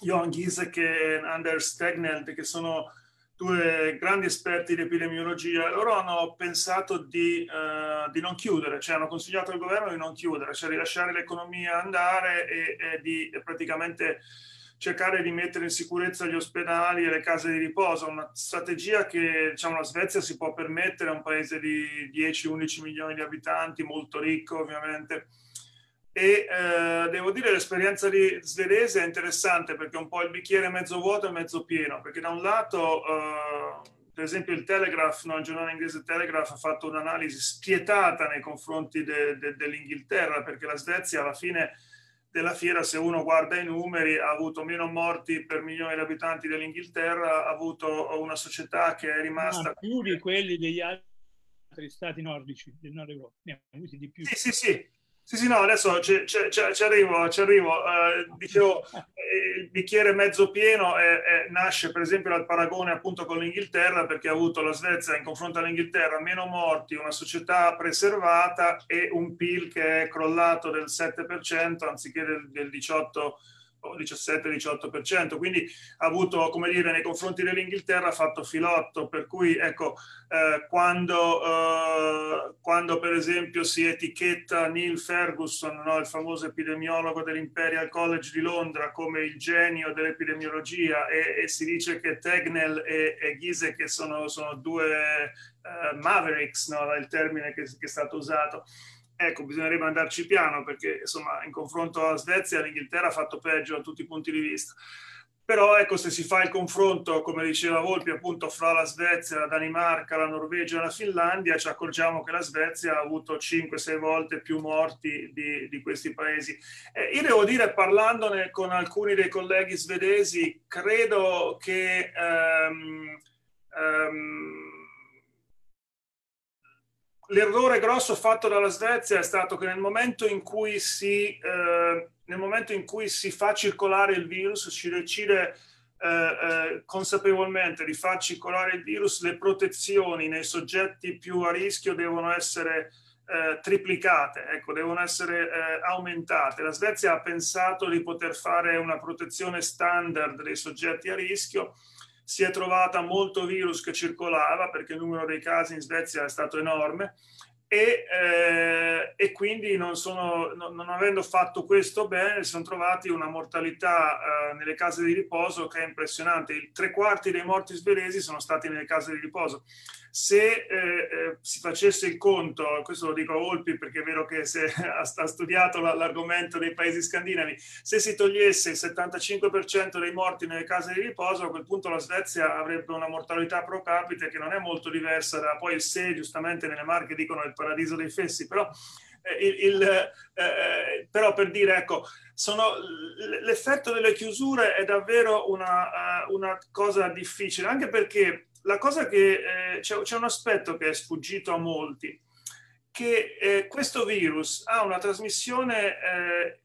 Jon Giesecke e Anders Tegnell, che sono due grandi esperti di epidemiologia, loro hanno pensato di, uh, di, non chiudere, cioè hanno consigliato al governo di non chiudere, cioè di lasciare l'economia andare e, e di praticamente cercare di mettere in sicurezza gli ospedali e le case di riposo, una strategia che diciamo, la Svezia si può permettere, è un paese di 10-11 milioni di abitanti, molto ricco ovviamente, e eh, devo dire l'esperienza di svedese è interessante perché è un po' il bicchiere mezzo vuoto e mezzo pieno, perché da un lato, eh, per esempio il Telegraph, no, il giornale inglese Telegraph ha fatto un'analisi spietata nei confronti de, de, dell'Inghilterra, perché la Svezia alla fine della fiera, se uno guarda i numeri, ha avuto meno morti per milione di abitanti dell'Inghilterra, ha avuto una società che è rimasta... Ah, più di quelli degli altri stati nordici del nord Europa, ne ha avuti di più. Sì, sì, sì, sì, sì, no, adesso ci, ci, ci arrivo, ci arrivo. Uh, dicevo, eh, il bicchiere mezzo pieno è, è, nasce per esempio dal paragone appunto con l'Inghilterra perché ha avuto la Svezia in confronto all'Inghilterra meno morti, una società preservata e un PIL che è crollato del 7% anziché del, del 18 17-18%, quindi ha avuto, come dire, nei confronti dell'Inghilterra ha fatto filotto, per cui ecco, eh, quando, eh, quando per esempio si etichetta Neil Ferguson, no, il famoso epidemiologo dell'Imperial College di Londra, come il genio dell'epidemiologia e, e si dice che Tegnell e, e Ghise che sono, sono due uh, mavericks, no, il termine che, che è stato usato, ecco, bisognerebbe andarci piano perché insomma in confronto alla Svezia l'Inghilterra ha fatto peggio da tutti i punti di vista. Però ecco, se si fa il confronto, come diceva Volpi, appunto fra la Svezia, la Danimarca, la Norvegia e la Finlandia, ci accorgiamo che la Svezia ha avuto 5-6 volte più morti di, di questi paesi. Eh, io devo dire, parlandone con alcuni dei colleghi svedesi, credo che um, um, l'errore grosso fatto dalla Svezia è stato che nel momento in cui si, eh, nel momento in cui si fa circolare il virus, si decide eh, eh, consapevolmente di far circolare il virus, le protezioni nei soggetti più a rischio devono essere eh, triplicate, ecco, devono essere eh, aumentate. La Svezia ha pensato di poter fare una protezione standard dei soggetti a rischio si è trovata molto virus che circolava perché il numero dei casi in Svezia è stato enorme e, eh, e quindi non, sono, non, non, avendo fatto questo bene si sono trovati una mortalità eh, nelle case di riposo che è impressionante. Il tre quarti dei morti svedesi sono stati nelle case di riposo se eh, eh, si facesse il conto, questo lo dico a Volpi perché è vero che se ha, ha studiato l'argomento dei paesi scandinavi, se si togliesse il 75% dei morti nelle case di riposo, a quel punto la Svezia avrebbe una mortalità pro capite che non è molto diversa da poi se, giustamente nelle marche dicono il paradiso dei fessi, però eh, il, il, eh, però per dire, ecco, sono, l'effetto delle chiusure è davvero una, uh, una cosa difficile, anche perché la cosa che eh, c'è, c'è, un aspetto che è sfuggito a molti, che eh, questo virus ha una trasmissione eh,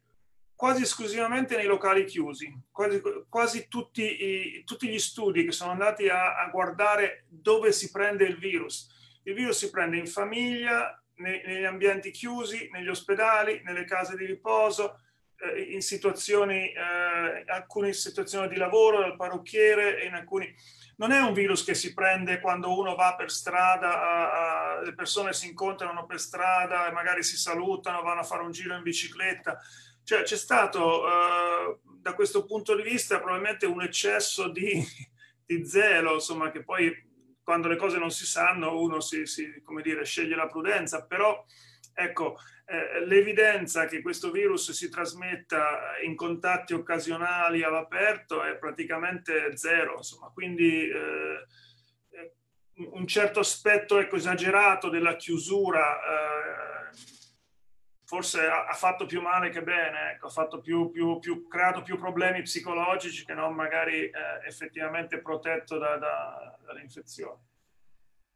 quasi esclusivamente nei locali chiusi. Quasi, quasi tutti, i, tutti, gli studi che sono andati a, a, guardare dove si prende il virus. Il virus si prende in famiglia, negli ambienti chiusi, negli ospedali, nelle case di riposo, eh, in situazioni, eh, alcune situazioni di lavoro, dal parrucchiere in alcuni non è un virus che si prende quando uno va per strada, a, a, le persone si incontrano per strada magari si salutano, vanno a fare un giro in bicicletta. Cioè c'è stato eh, da questo punto di vista probabilmente un eccesso di, di, zelo, insomma, che poi quando le cose non si sanno uno si, si dire, sceglie la prudenza, però ecco, eh, l'evidenza che questo virus si trasmetta in contatti occasionali all'aperto è praticamente zero, insomma, quindi eh un certo aspetto ecco, esagerato della chiusura eh, forse ha, fatto più male che bene, ecco, ha più, più, più, creato più problemi psicologici che non magari eh, effettivamente protetto da, da, dall'infezione.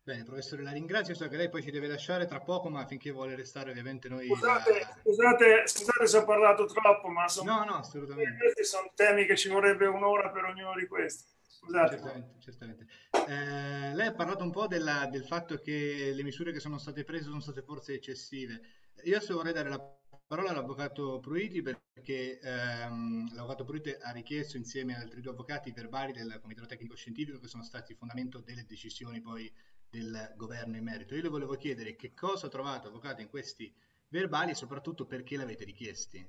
Bene, professore, la ringrazio. So che lei poi ci deve lasciare tra poco, ma finché vuole restare, ovviamente noi. Scusate, la... scusate, scusate se ho parlato troppo, ma sono... no, no, assolutamente. questi sono temi che ci vorrebbe un'ora per ognuno di questi. Scusate. Certamente, certamente. Eh, lei ha parlato un po' della, del fatto che le misure che sono state prese sono state forse eccessive. Io adesso vorrei dare la parola all'avvocato Pruiti perché ehm, l'avvocato Pruiti ha richiesto insieme ad altri due avvocati i verbali del Comitato Tecnico Scientifico che sono stati fondamento delle decisioni poi del governo in merito. Io le volevo chiedere che cosa ha trovato, avvocato, in questi verbali e soprattutto perché l'avete richiesti.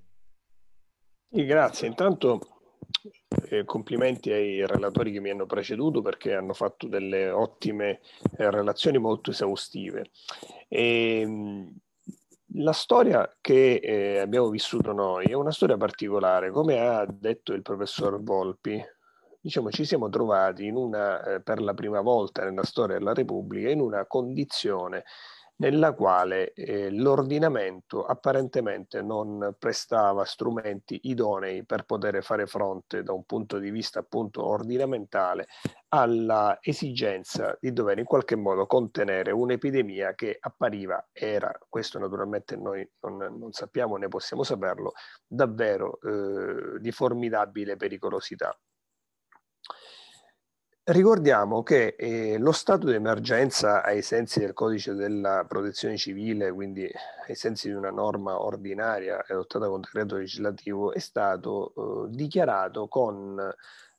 Grazie, intanto eh, complimenti ai relatori che mi hanno preceduto perché hanno fatto delle ottime eh, relazioni molto esaustive. E, ehm, la storia che eh, abbiamo vissuto noi è una storia particolare, come ha detto il professor Volpi, diciamo, ci siamo trovati una, eh, per la prima volta nella storia della Repubblica in una condizione nella quale eh, l'ordinamento apparentemente non prestava strumenti idonei per poter fare fronte da un punto di vista appunto ordinamentale alla esigenza di dover in qualche modo contenere un'epidemia che appariva, era, questo naturalmente noi non, non sappiamo né possiamo saperlo, davvero eh, di formidabile pericolosità. Ricordiamo che eh, lo stato di emergenza ai sensi del codice della protezione civile, quindi ai sensi di una norma ordinaria adottata con decreto legislativo, è stato eh, dichiarato con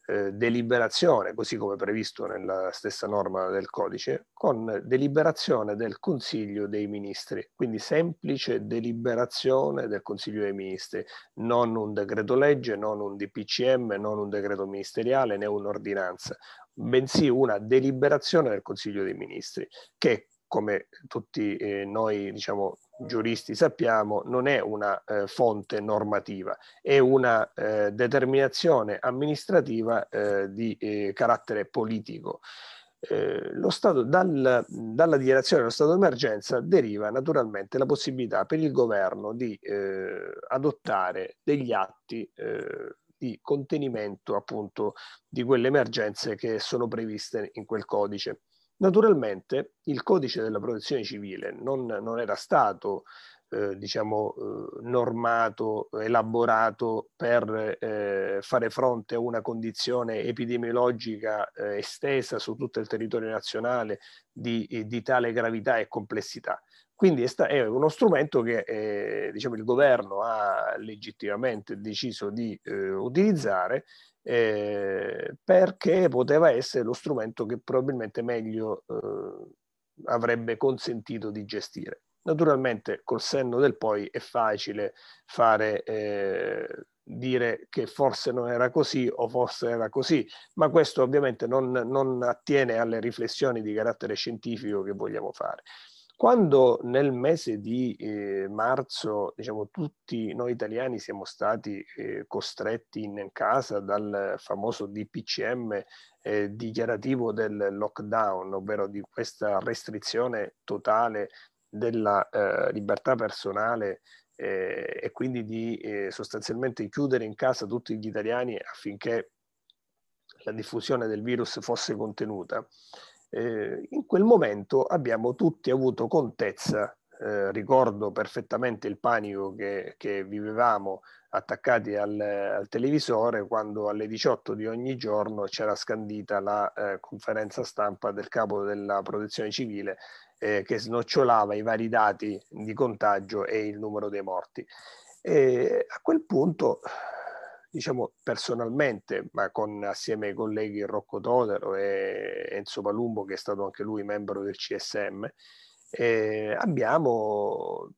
eh, deliberazione, così come previsto nella stessa norma del codice, con deliberazione del Consiglio dei Ministri, quindi semplice deliberazione del Consiglio dei Ministri, non un decreto legge, non un DPCM, non un decreto ministeriale né un'ordinanza, bensì una deliberazione del Consiglio dei Ministri che come tutti eh, noi diciamo, giuristi sappiamo, non è una eh, fonte normativa, è una eh, determinazione amministrativa eh, di eh, carattere politico. Eh, stato, dal, dalla dichiarazione dello stato d'emergenza deriva naturalmente la possibilità per il governo di adottare degli atti di contenimento appunto di quelle emergenze che sono previste in quel codice. Naturalmente il codice della protezione civile non, non era stato eh, diciamo, eh, normato, elaborato per eh, fare fronte a una condizione epidemiologica eh, estesa su tutto il territorio nazionale di, di tale gravità e complessità. Quindi è, uno strumento che eh, diciamo, il governo ha legittimamente deciso di eh, utilizzare eh, perché poteva essere lo strumento che probabilmente meglio eh, avrebbe consentito di gestire. Naturalmente col senno del poi è facile fare eh, dire che forse non era così o forse era così, ma questo ovviamente non, non attiene alle riflessioni di carattere scientifico che vogliamo fare. Quando nel mese di eh, marzo, diciamo, tutti noi italiani siamo stati eh, costretti in casa dal famoso DPCM eh, dichiarativo del lockdown, ovvero di questa restrizione totale della eh, libertà personale eh, e quindi di eh, sostanzialmente chiudere in casa tutti gli italiani affinché la diffusione del virus fosse contenuta eh, in quel momento abbiamo tutti avuto contezza, eh, ricordo perfettamente il panico che, che vivevamo attaccati al, al, televisore quando alle 18 di ogni giorno c'era scandita la eh, conferenza stampa del capo della protezione civile eh, che snocciolava i vari dati di contagio e il numero dei morti. E a quel punto diciamo personalmente, ma con, assieme ai colleghi Rocco Todero e Enzo Palumbo, che è stato anche lui membro del CSM, eh, abbiamo,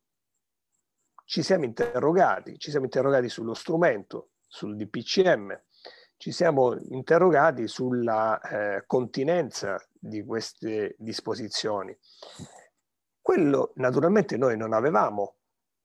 ci siamo interrogati, ci siamo interrogati sullo strumento, sul DPCM, ci siamo interrogati sulla eh, continenza di queste disposizioni. Quello naturalmente noi non avevamo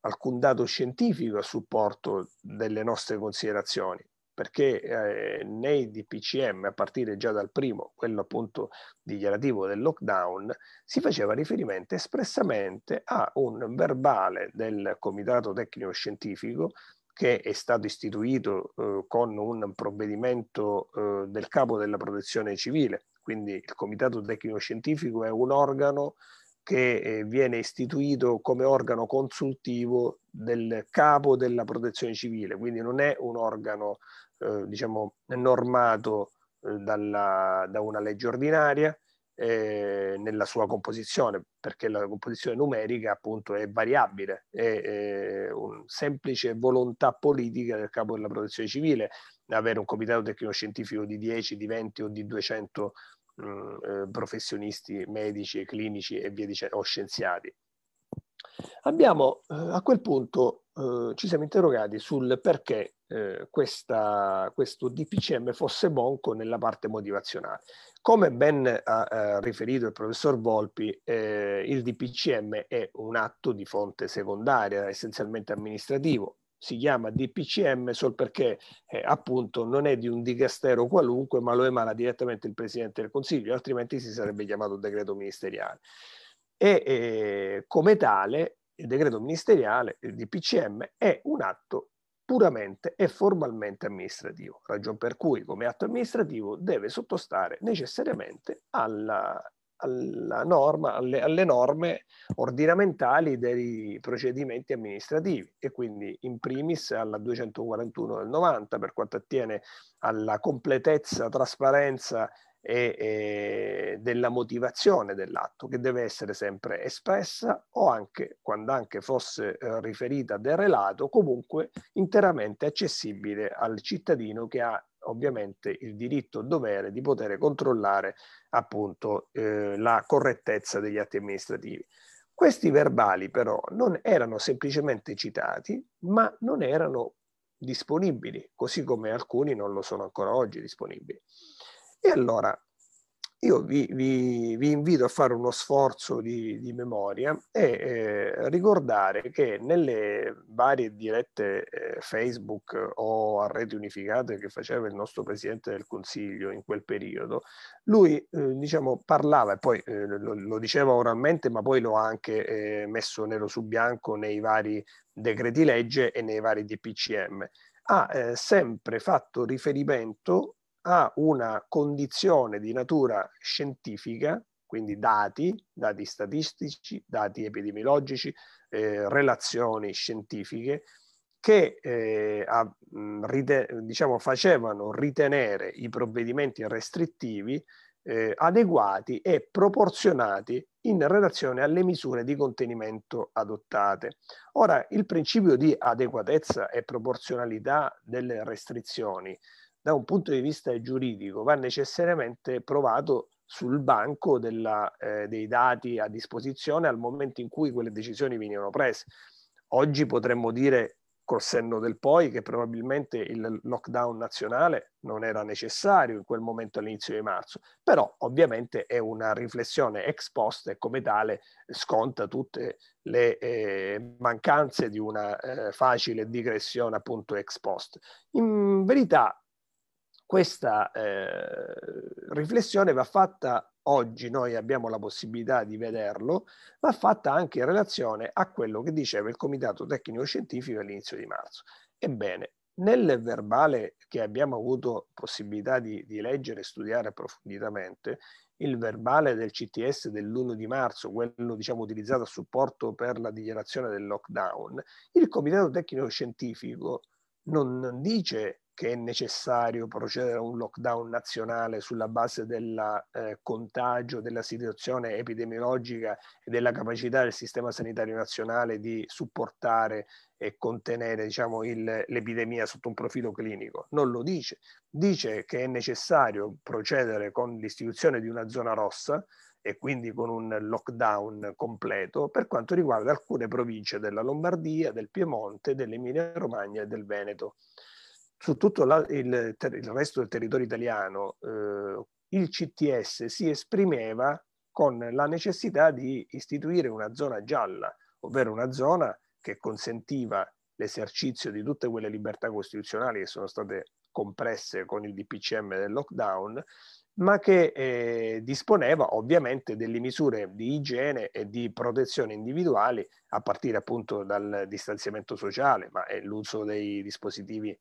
alcun dato scientifico a supporto delle nostre considerazioni, perché eh, nei DPCM, a partire già dal primo, quello appunto dichiarativo del lockdown, si faceva riferimento espressamente a un verbale del Comitato Tecnico Scientifico che è stato istituito eh, con un provvedimento eh, del capo della protezione civile. Quindi il Comitato Tecnico Scientifico è un organo che eh, viene istituito come organo consultivo del capo della protezione civile, quindi non è un organo eh, diciamo, normato eh, dalla, da una legge ordinaria eh, nella sua composizione, perché la composizione numerica appunto è variabile, è, è una semplice volontà politica del capo della protezione civile avere un comitato tecnico-scientifico di 10, di 20 o di 200 eh, professionisti medici clinici e via dicendo, o scienziati. Abbiamo eh, a quel punto eh, ci siamo interrogati sul perché eh, questa, questo DPCM fosse bonco nella parte motivazionale. Come ben ha eh, riferito il professor Volpi, eh, il DPCM è un atto di fonte secondaria, essenzialmente amministrativo, si chiama DPCM solo perché eh, appunto non è di un dicastero qualunque, ma lo emana direttamente il Presidente del Consiglio, altrimenti si sarebbe chiamato decreto ministeriale. E eh, come tale il decreto ministeriale, il DPCM, è un atto puramente e formalmente amministrativo, ragion per cui come atto amministrativo deve sottostare necessariamente alla, alla norma, alle, alle, norme ordinamentali dei procedimenti amministrativi e quindi in primis alla 241 del 90 per quanto attiene alla completezza, trasparenza e, e della motivazione dell'atto che deve essere sempre espressa o anche, quando anche fosse eh, riferita del relato, comunque interamente accessibile al cittadino che ha ovviamente il diritto dovere di poter controllare appunto eh, la correttezza degli atti amministrativi. Questi verbali però non erano semplicemente citati, ma non erano disponibili, così come alcuni non lo sono ancora oggi disponibili. E allora io vi, vi, vi, invito a fare uno sforzo di, di memoria e eh, ricordare che nelle varie dirette eh, Facebook o a reti unificate che faceva il nostro Presidente del Consiglio in quel periodo, lui eh, diciamo, parlava e poi eh, lo, lo, diceva oralmente ma poi lo ha anche eh, messo nero su bianco nei vari decreti legge e nei vari DPCM ha eh, sempre fatto riferimento a una condizione di natura scientifica, quindi dati, dati statistici, dati epidemiologici, eh, relazioni scientifiche, che eh, a, rite- diciamo, facevano ritenere i provvedimenti restrittivi eh, adeguati e proporzionati in relazione alle misure di contenimento adottate. Ora, il principio di adeguatezza e proporzionalità delle restrizioni da un punto di vista giuridico va necessariamente provato sul banco della, eh, dei dati a disposizione al momento in cui quelle decisioni venivano prese. Oggi potremmo dire col senno del poi che probabilmente il lockdown nazionale non era necessario in quel momento all'inizio di marzo, però ovviamente è una riflessione ex post e come tale sconta tutte le eh, mancanze di una eh, facile digressione appunto ex post. In verità questa eh, riflessione va fatta oggi, noi abbiamo la possibilità di vederlo, va fatta anche in relazione a quello che diceva il Comitato Tecnico Scientifico all'inizio di marzo. Ebbene, nel verbale che abbiamo avuto possibilità di, di leggere e studiare approfonditamente, il verbale del CTS dell'1 di marzo, quello diciamo utilizzato a supporto per la dichiarazione del lockdown, il Comitato Tecnico Scientifico non dice che è necessario procedere a un lockdown nazionale sulla base del eh, contagio, della situazione epidemiologica e della capacità del sistema sanitario nazionale di supportare e contenere diciamo, il, l'epidemia sotto un profilo clinico. Non lo dice. Dice che è necessario procedere con l'istituzione di una zona rossa e quindi con un lockdown completo per quanto riguarda alcune province della Lombardia, del Piemonte, dell'Emilia Romagna e del Veneto su tutto la, il, il, resto del territorio italiano eh, il CTS si esprimeva con la necessità di istituire una zona gialla, ovvero una zona che consentiva l'esercizio di tutte quelle libertà costituzionali che sono state compresse con il DPCM del lockdown, ma che eh, disponeva ovviamente delle misure di igiene e di protezione individuali a partire appunto dal distanziamento sociale, ma è l'uso dei dispositivi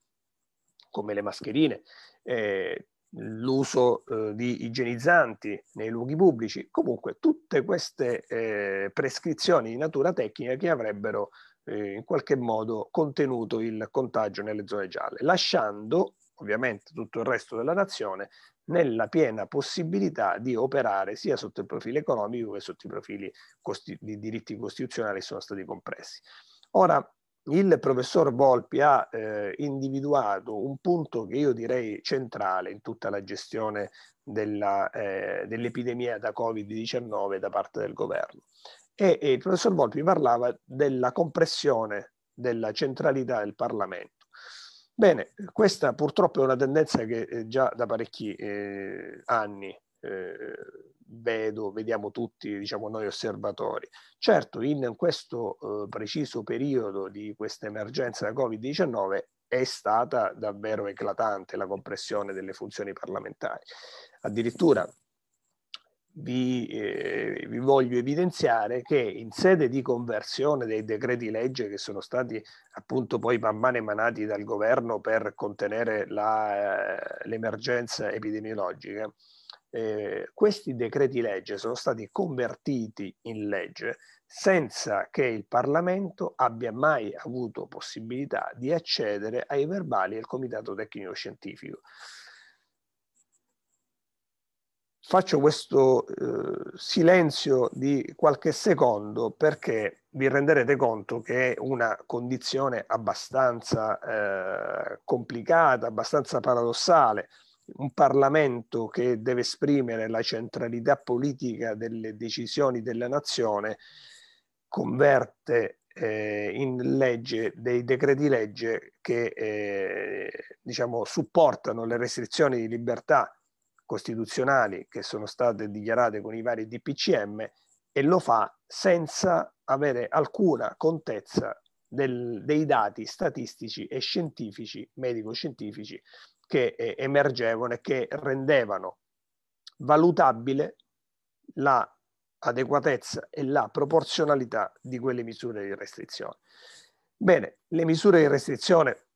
come le mascherine, eh, l'uso eh, di igienizzanti nei luoghi pubblici, comunque tutte queste eh, prescrizioni di natura tecnica che avrebbero eh, in qualche modo contenuto il contagio nelle zone gialle, lasciando ovviamente tutto il resto della nazione nella piena possibilità di operare sia sotto il profilo economico che sotto i profili costi- di diritti costituzionali che sono stati compressi. Ora, il professor Volpi ha eh, individuato un punto che io direi centrale in tutta la gestione della, eh, dell'epidemia da Covid-19 da parte del governo. E, e il professor Volpi parlava della compressione della centralità del Parlamento. Bene, questa purtroppo è una tendenza che eh, già da parecchi eh, anni eh, vedo, vediamo tutti, diciamo noi osservatori. Certo, in questo eh, preciso periodo di questa emergenza da Covid-19 è stata davvero eclatante la compressione delle funzioni parlamentari. Addirittura vi, eh, vi, voglio evidenziare che in sede di conversione dei decreti legge che sono stati appunto poi man mano emanati dal governo per contenere la, eh, l'emergenza epidemiologica, eh, questi decreti legge sono stati convertiti in legge senza che il Parlamento abbia mai avuto possibilità di accedere ai verbali del Comitato Tecnico Scientifico. faccio questo eh, silenzio di qualche secondo perché vi renderete conto che è una condizione abbastanza eh, complicata, abbastanza paradossale. Un Parlamento che deve esprimere la centralità politica delle decisioni della nazione converte eh, in legge dei decreti legge che eh, diciamo, supportano le restrizioni di libertà costituzionali che sono state dichiarate con i vari DPCM e lo fa senza avere alcuna contezza del, dei dati statistici e scientifici, medico-scientifici, che eh, emergevano e che rendevano valutabile la adeguatezza e la proporzionalità di quelle misure di restrizione. Bene, le misure di restrizione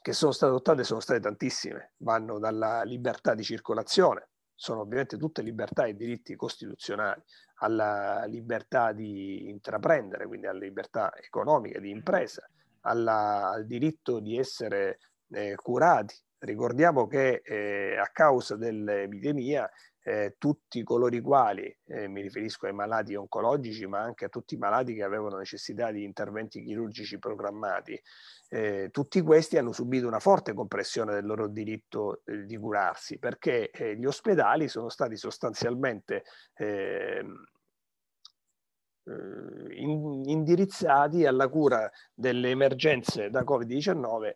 che sono state adottate sono state tantissime, vanno dalla libertà di circolazione, sono ovviamente tutte libertà e diritti costituzionali, alla libertà di intraprendere, quindi alla libertà economica di impresa, alla, al diritto di essere eh, curati. Ricordiamo che eh, a causa dell'epidemia eh, tutti coloro i quali, eh, mi riferisco ai malati oncologici, ma anche a tutti i malati che avevano necessità di interventi chirurgici programmati, eh, tutti questi hanno subito una forte compressione del loro diritto eh, di curarsi, perché eh, gli ospedali sono stati sostanzialmente ehm, eh, in, indirizzati alla cura delle emergenze da Covid-19,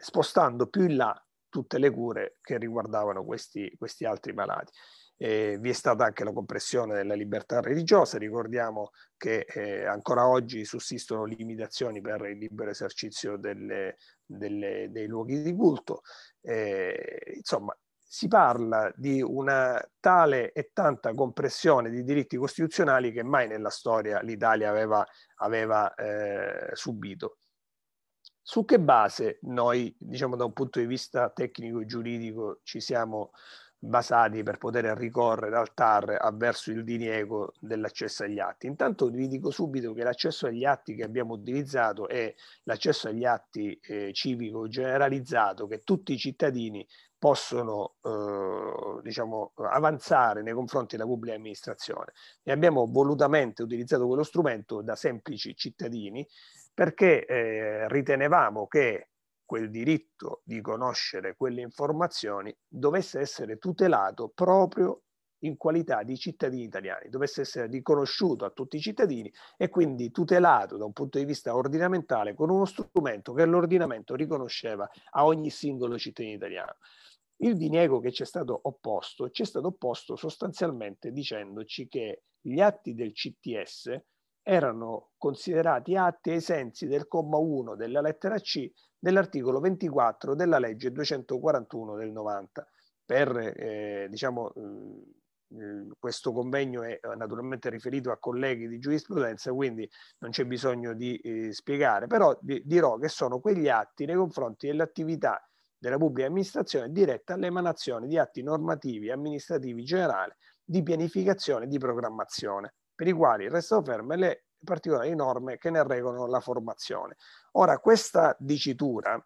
spostando più in là tutte le cure che riguardavano questi, questi altri malati. Eh, vi è stata anche la compressione della libertà religiosa, ricordiamo che eh, ancora oggi sussistono limitazioni per il libero esercizio delle, delle, dei luoghi di culto. Eh, insomma, si parla di una tale e tanta compressione di diritti costituzionali che mai nella storia l'Italia aveva, aveva eh, subito. Su che base noi, diciamo da un punto di vista tecnico e giuridico, ci siamo basati per poter ricorrere al TAR avverso il diniego dell'accesso agli atti. Intanto vi dico subito che l'accesso agli atti che abbiamo utilizzato è l'accesso agli atti eh, civico generalizzato che tutti i cittadini possono eh, diciamo, avanzare nei confronti della pubblica amministrazione e abbiamo volutamente utilizzato quello strumento da semplici cittadini perché eh, ritenevamo che quel diritto di conoscere quelle informazioni dovesse essere tutelato proprio in qualità di cittadini italiani, dovesse essere riconosciuto a tutti i cittadini e quindi tutelato da un punto di vista ordinamentale con uno strumento che l'ordinamento riconosceva a ogni singolo cittadino italiano. Il diniego che ci è stato opposto ci è stato opposto sostanzialmente dicendoci che gli atti del CTS erano considerati atti ai sensi del comma 1 della lettera C dell'articolo 24 della legge 241 del 90. Per, eh, diciamo, eh, questo convegno è naturalmente riferito a colleghi di giurisprudenza, quindi non c'è bisogno di eh, spiegare, però di, dirò che sono quegli atti nei confronti dell'attività della pubblica amministrazione diretta all'emanazione di atti normativi amministrativi generali di pianificazione e di programmazione per i quali restano ferme le particolari norme che ne regolano la formazione. Ora, questa dicitura,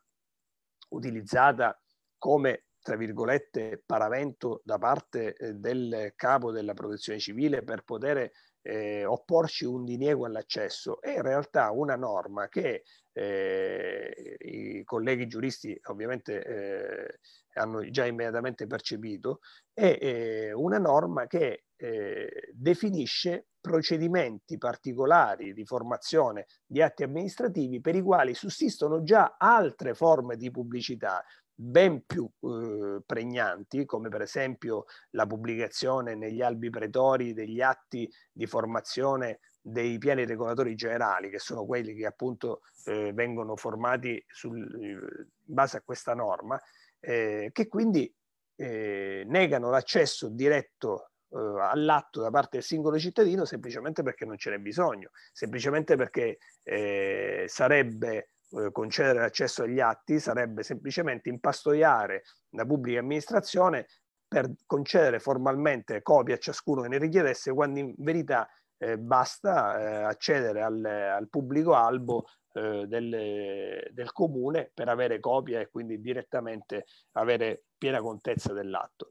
utilizzata come tra virgolette paravento da parte eh, del capo della protezione civile per poter eh, opporci un diniego all'accesso è in realtà una norma che eh, i colleghi giuristi ovviamente eh, hanno già immediatamente percepito, è eh, una norma che eh, definisce procedimenti particolari di formazione di atti amministrativi per i quali sussistono già altre forme di pubblicità ben più eh, pregnanti, come per esempio la pubblicazione negli albi pretori degli atti di formazione dei piani regolatori generali, che sono quelli che appunto eh, vengono formati in base a questa norma, eh, che quindi eh, negano l'accesso diretto eh, all'atto da parte del singolo cittadino semplicemente perché non ce n'è bisogno, semplicemente perché eh, sarebbe eh, concedere l'accesso agli atti sarebbe semplicemente impastoiare la pubblica amministrazione per concedere formalmente copia a ciascuno che ne richiedesse, quando in verità eh, basta eh, accedere al, al, pubblico albo eh, del, del, comune per avere copia e quindi direttamente avere piena contezza dell'atto.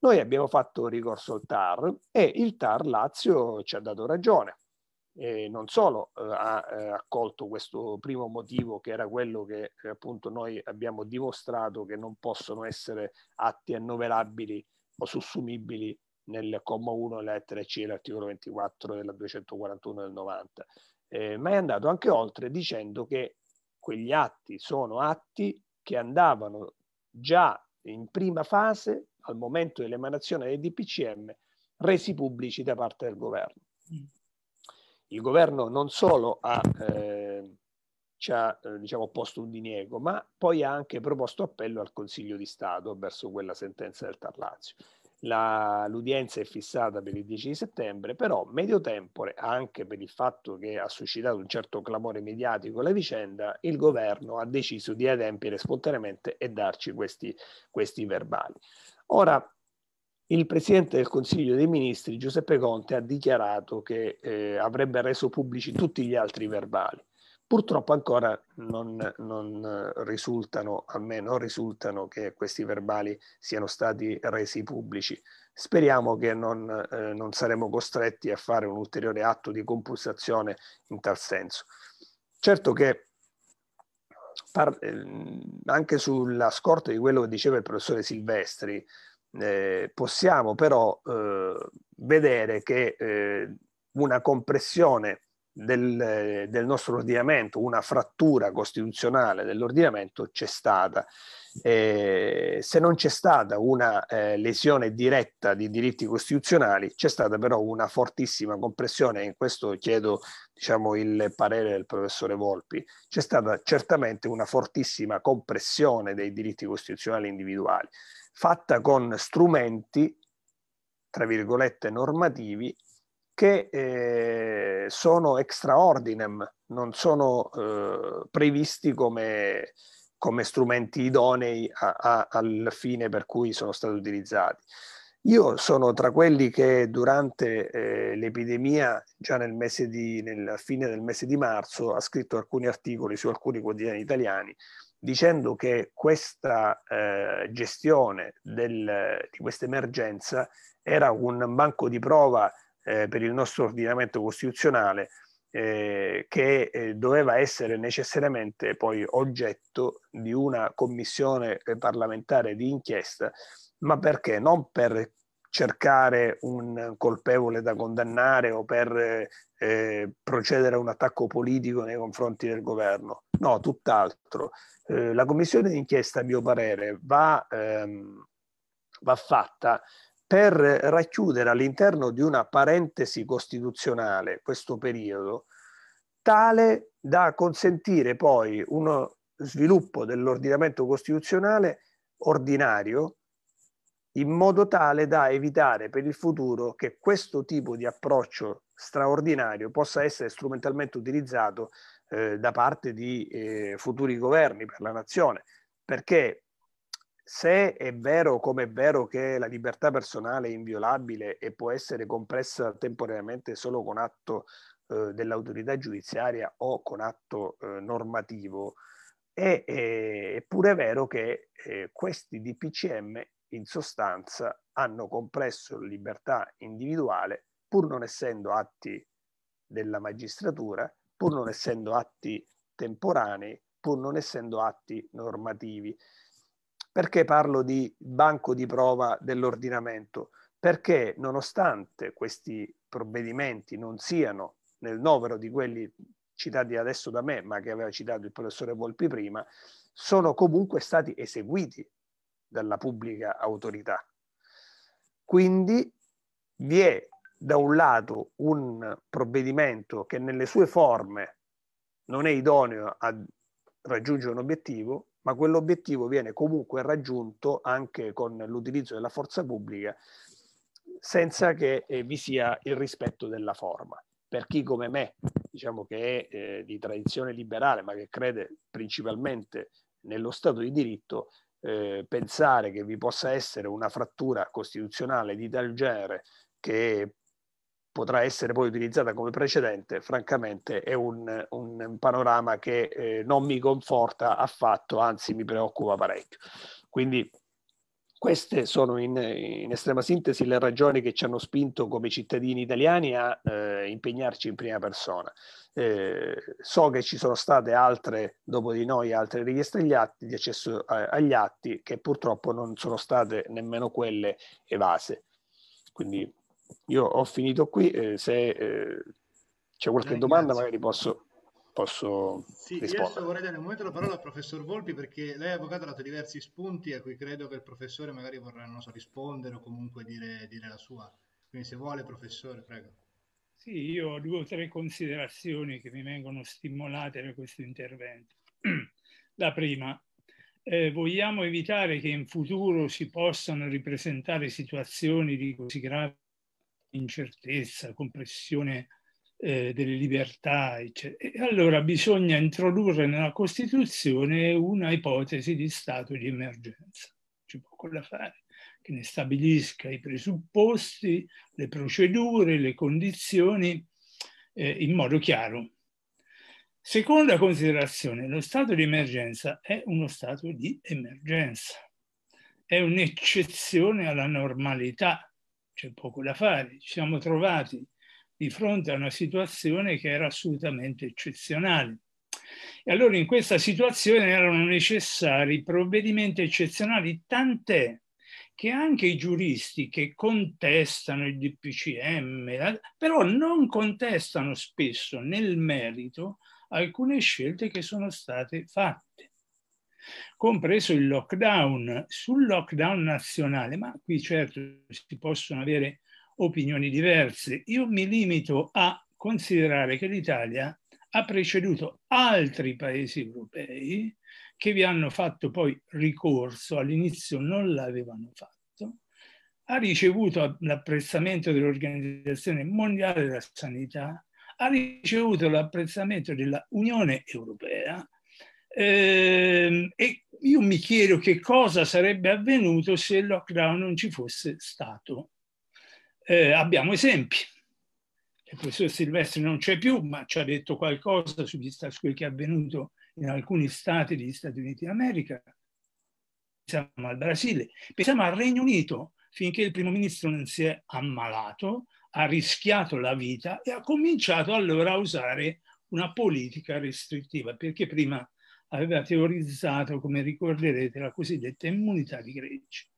Noi abbiamo fatto ricorso al TAR e il TAR Lazio ci ha dato ragione. E non solo eh, ha eh, accolto questo primo motivo che era quello che eh, appunto noi abbiamo dimostrato che non possono essere atti annoverabili o sussumibili nel comma 1 lettera C dell'articolo 24 della 241 del 90, eh, ma è andato anche oltre dicendo che quegli atti sono atti che andavano già in prima fase al momento dell'emanazione del DPCM resi pubblici da parte del governo. Il governo non solo ha, eh, ci ha eh, diciamo, posto un diniego, ma poi ha anche proposto appello al Consiglio di Stato verso quella sentenza del Tarlazio. La, l'udienza è fissata per il 10 di settembre, però medio tempore, anche per il fatto che ha suscitato un certo clamore mediatico la vicenda, il governo ha deciso di adempiere spontaneamente e darci questi, questi verbali. Ora, il Presidente del Consiglio dei Ministri, Giuseppe Conte, ha dichiarato che eh, avrebbe reso pubblici tutti gli altri verbali. Purtroppo ancora non, non, risultano, almeno risultano che questi verbali siano stati resi pubblici. Speriamo che non, eh, non saremo costretti a fare un ulteriore atto di compulsazione in tal senso. Certo che ehm, anche sulla scorta di quello che diceva il professore Silvestri, eh, possiamo però eh, vedere che eh, una compressione del, del, nostro ordinamento, una frattura costituzionale dell'ordinamento c'è stata. Eh, se non c'è stata una eh, lesione diretta di diritti costituzionali, c'è stata però una fortissima compressione, e in questo chiedo diciamo, il parere del professore Volpi, c'è stata certamente una fortissima compressione dei diritti costituzionali individuali fatta con strumenti, tra virgolette, normativi che eh, sono extraordinem, non sono eh, previsti come, come, strumenti idonei a, a, al fine per cui sono stati utilizzati. Io sono tra quelli che durante eh, l'epidemia, già nel mese di, nella fine del mese di marzo, ha scritto alcuni articoli su alcuni quotidiani italiani dicendo che questa eh, gestione del, di questa emergenza era un banco di prova eh, per il nostro ordinamento costituzionale eh, che eh, doveva essere necessariamente poi oggetto di una commissione eh, parlamentare di inchiesta, ma perché? Non per cercare un colpevole da condannare o per eh, procedere a un attacco politico nei confronti del governo. No, tutt'altro. Eh, la commissione d'inchiesta, a mio parere, va, ehm, va fatta per racchiudere all'interno di una parentesi costituzionale questo periodo tale da consentire poi uno sviluppo dell'ordinamento costituzionale ordinario in modo tale da evitare per il futuro che questo tipo di approccio straordinario possa essere strumentalmente utilizzato eh, da parte di eh, futuri governi per la nazione. Perché se è vero come è vero che la libertà personale è inviolabile e può essere compressa temporaneamente solo con atto eh, dell'autorità giudiziaria o con atto eh, normativo, è, è, pure vero che eh, questi DPCM in sostanza hanno compresso la libertà individuale pur non essendo atti della magistratura, pur non essendo atti temporanei, pur non essendo atti normativi. Perché parlo di banco di prova dell'ordinamento? Perché nonostante questi provvedimenti non siano nel novero di quelli citati adesso da me, ma che aveva citato il professore Volpi prima, sono comunque stati eseguiti dalla pubblica autorità. Quindi vi è da un lato un provvedimento che nelle sue forme non è idoneo a raggiungere un obiettivo, ma quell'obiettivo viene comunque raggiunto anche con l'utilizzo della forza pubblica senza che eh, vi sia il rispetto della forma. Per chi come me, diciamo che è eh, di tradizione liberale, ma che crede principalmente nello Stato di diritto, eh, pensare che vi possa essere una frattura costituzionale di tal genere che potrà essere poi utilizzata come precedente, francamente è un, un panorama che eh, non mi conforta affatto, anzi mi preoccupa parecchio. Quindi queste sono in, in, estrema sintesi le ragioni che ci hanno spinto come cittadini italiani a eh, impegnarci in prima persona. Eh, so che ci sono state altre, dopo di noi, altre richieste agli atti, di accesso a, agli atti, che purtroppo non sono state nemmeno quelle evase. Quindi io ho finito qui, eh, se eh, c'è qualche domanda magari posso posso sì, rispondere. Io vorrei dare un momento la parola al professor Volpi perché lei avvocato ha dato diversi spunti a cui credo che il professore magari vorrà so, rispondere o comunque dire, dire, la sua. Quindi se vuole, professore, prego. Sì, io ho due o tre considerazioni che mi vengono stimolate da questo intervento. La prima, eh, vogliamo evitare che in futuro si possano ripresentare situazioni di così grave incertezza, compressione eh, delle libertà, eccetera. E allora bisogna introdurre nella Costituzione una ipotesi di stato di emergenza. C'è poco da fare, che ne stabilisca i presupposti, le procedure, le condizioni eh, in modo chiaro. Seconda considerazione, lo stato di emergenza è uno stato di emergenza, è un'eccezione alla normalità, c'è poco da fare. Ci siamo trovati di fronte a una situazione che era assolutamente eccezionale. E allora in questa situazione erano necessari provvedimenti eccezionali, tant'è che anche i giuristi che contestano il DPCM, però non contestano spesso nel merito alcune scelte che sono state fatte, compreso il lockdown. Sul lockdown nazionale, ma qui certo si possono avere opinioni diverse. Io mi limito a considerare che l'Italia ha preceduto altri paesi europei che vi hanno fatto poi ricorso, all'inizio non l'avevano fatto, ha ricevuto l'apprezzamento dell'Organizzazione Mondiale della Sanità, ha ricevuto l'apprezzamento dell'Unione Europea eh, e io mi chiedo che cosa sarebbe avvenuto se il lockdown non ci fosse stato. Eh, abbiamo esempi. Il professor Silvestri non c'è più, ma ci ha detto qualcosa su quel che è avvenuto in alcuni stati degli Stati Uniti d'America. Pensiamo al Brasile, pensiamo al Regno Unito, finché il primo ministro non si è ammalato, ha rischiato la vita e ha cominciato allora a usare una politica restrittiva, perché prima aveva teorizzato, come ricorderete, la cosiddetta immunità di gregge.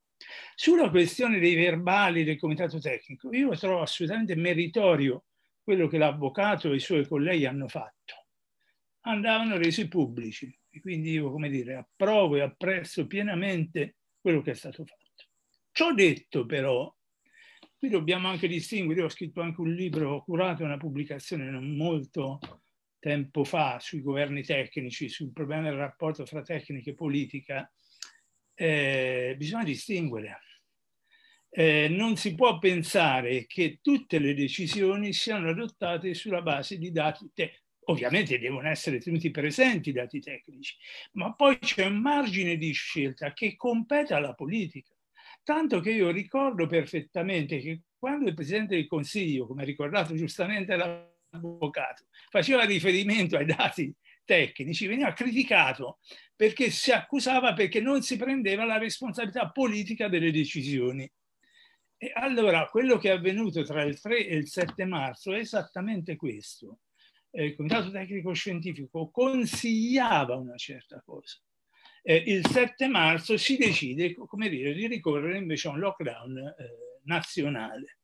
Sulla questione dei verbali del comitato tecnico, io trovo assolutamente meritorio quello che l'avvocato e i suoi colleghi hanno fatto. Andavano resi pubblici e quindi io, come dire, approvo e apprezzo pienamente quello che è stato fatto. Ciò detto però, qui dobbiamo anche distinguere, io ho scritto anche un libro, ho curato una pubblicazione non molto tempo fa sui governi tecnici, sul problema del rapporto fra tecnica e politica, eh, bisogna distinguere. Eh, non si può pensare che tutte le decisioni siano adottate sulla base di dati tecnici. Ovviamente devono essere tenuti presenti i dati tecnici, ma poi c'è un margine di scelta che compete alla politica. Tanto che io ricordo perfettamente che quando il Presidente del Consiglio, come ha ricordato giustamente l'avvocato, faceva riferimento ai dati tecnici, veniva criticato perché si accusava perché non si prendeva la responsabilità politica delle decisioni. E allora quello che è avvenuto tra il 3 e il 7 marzo è esattamente questo. Il Comitato Tecnico Scientifico consigliava una certa cosa. Eh, il 7 marzo si decide, come dire, di ricorrere invece a un lockdown eh, nazionale.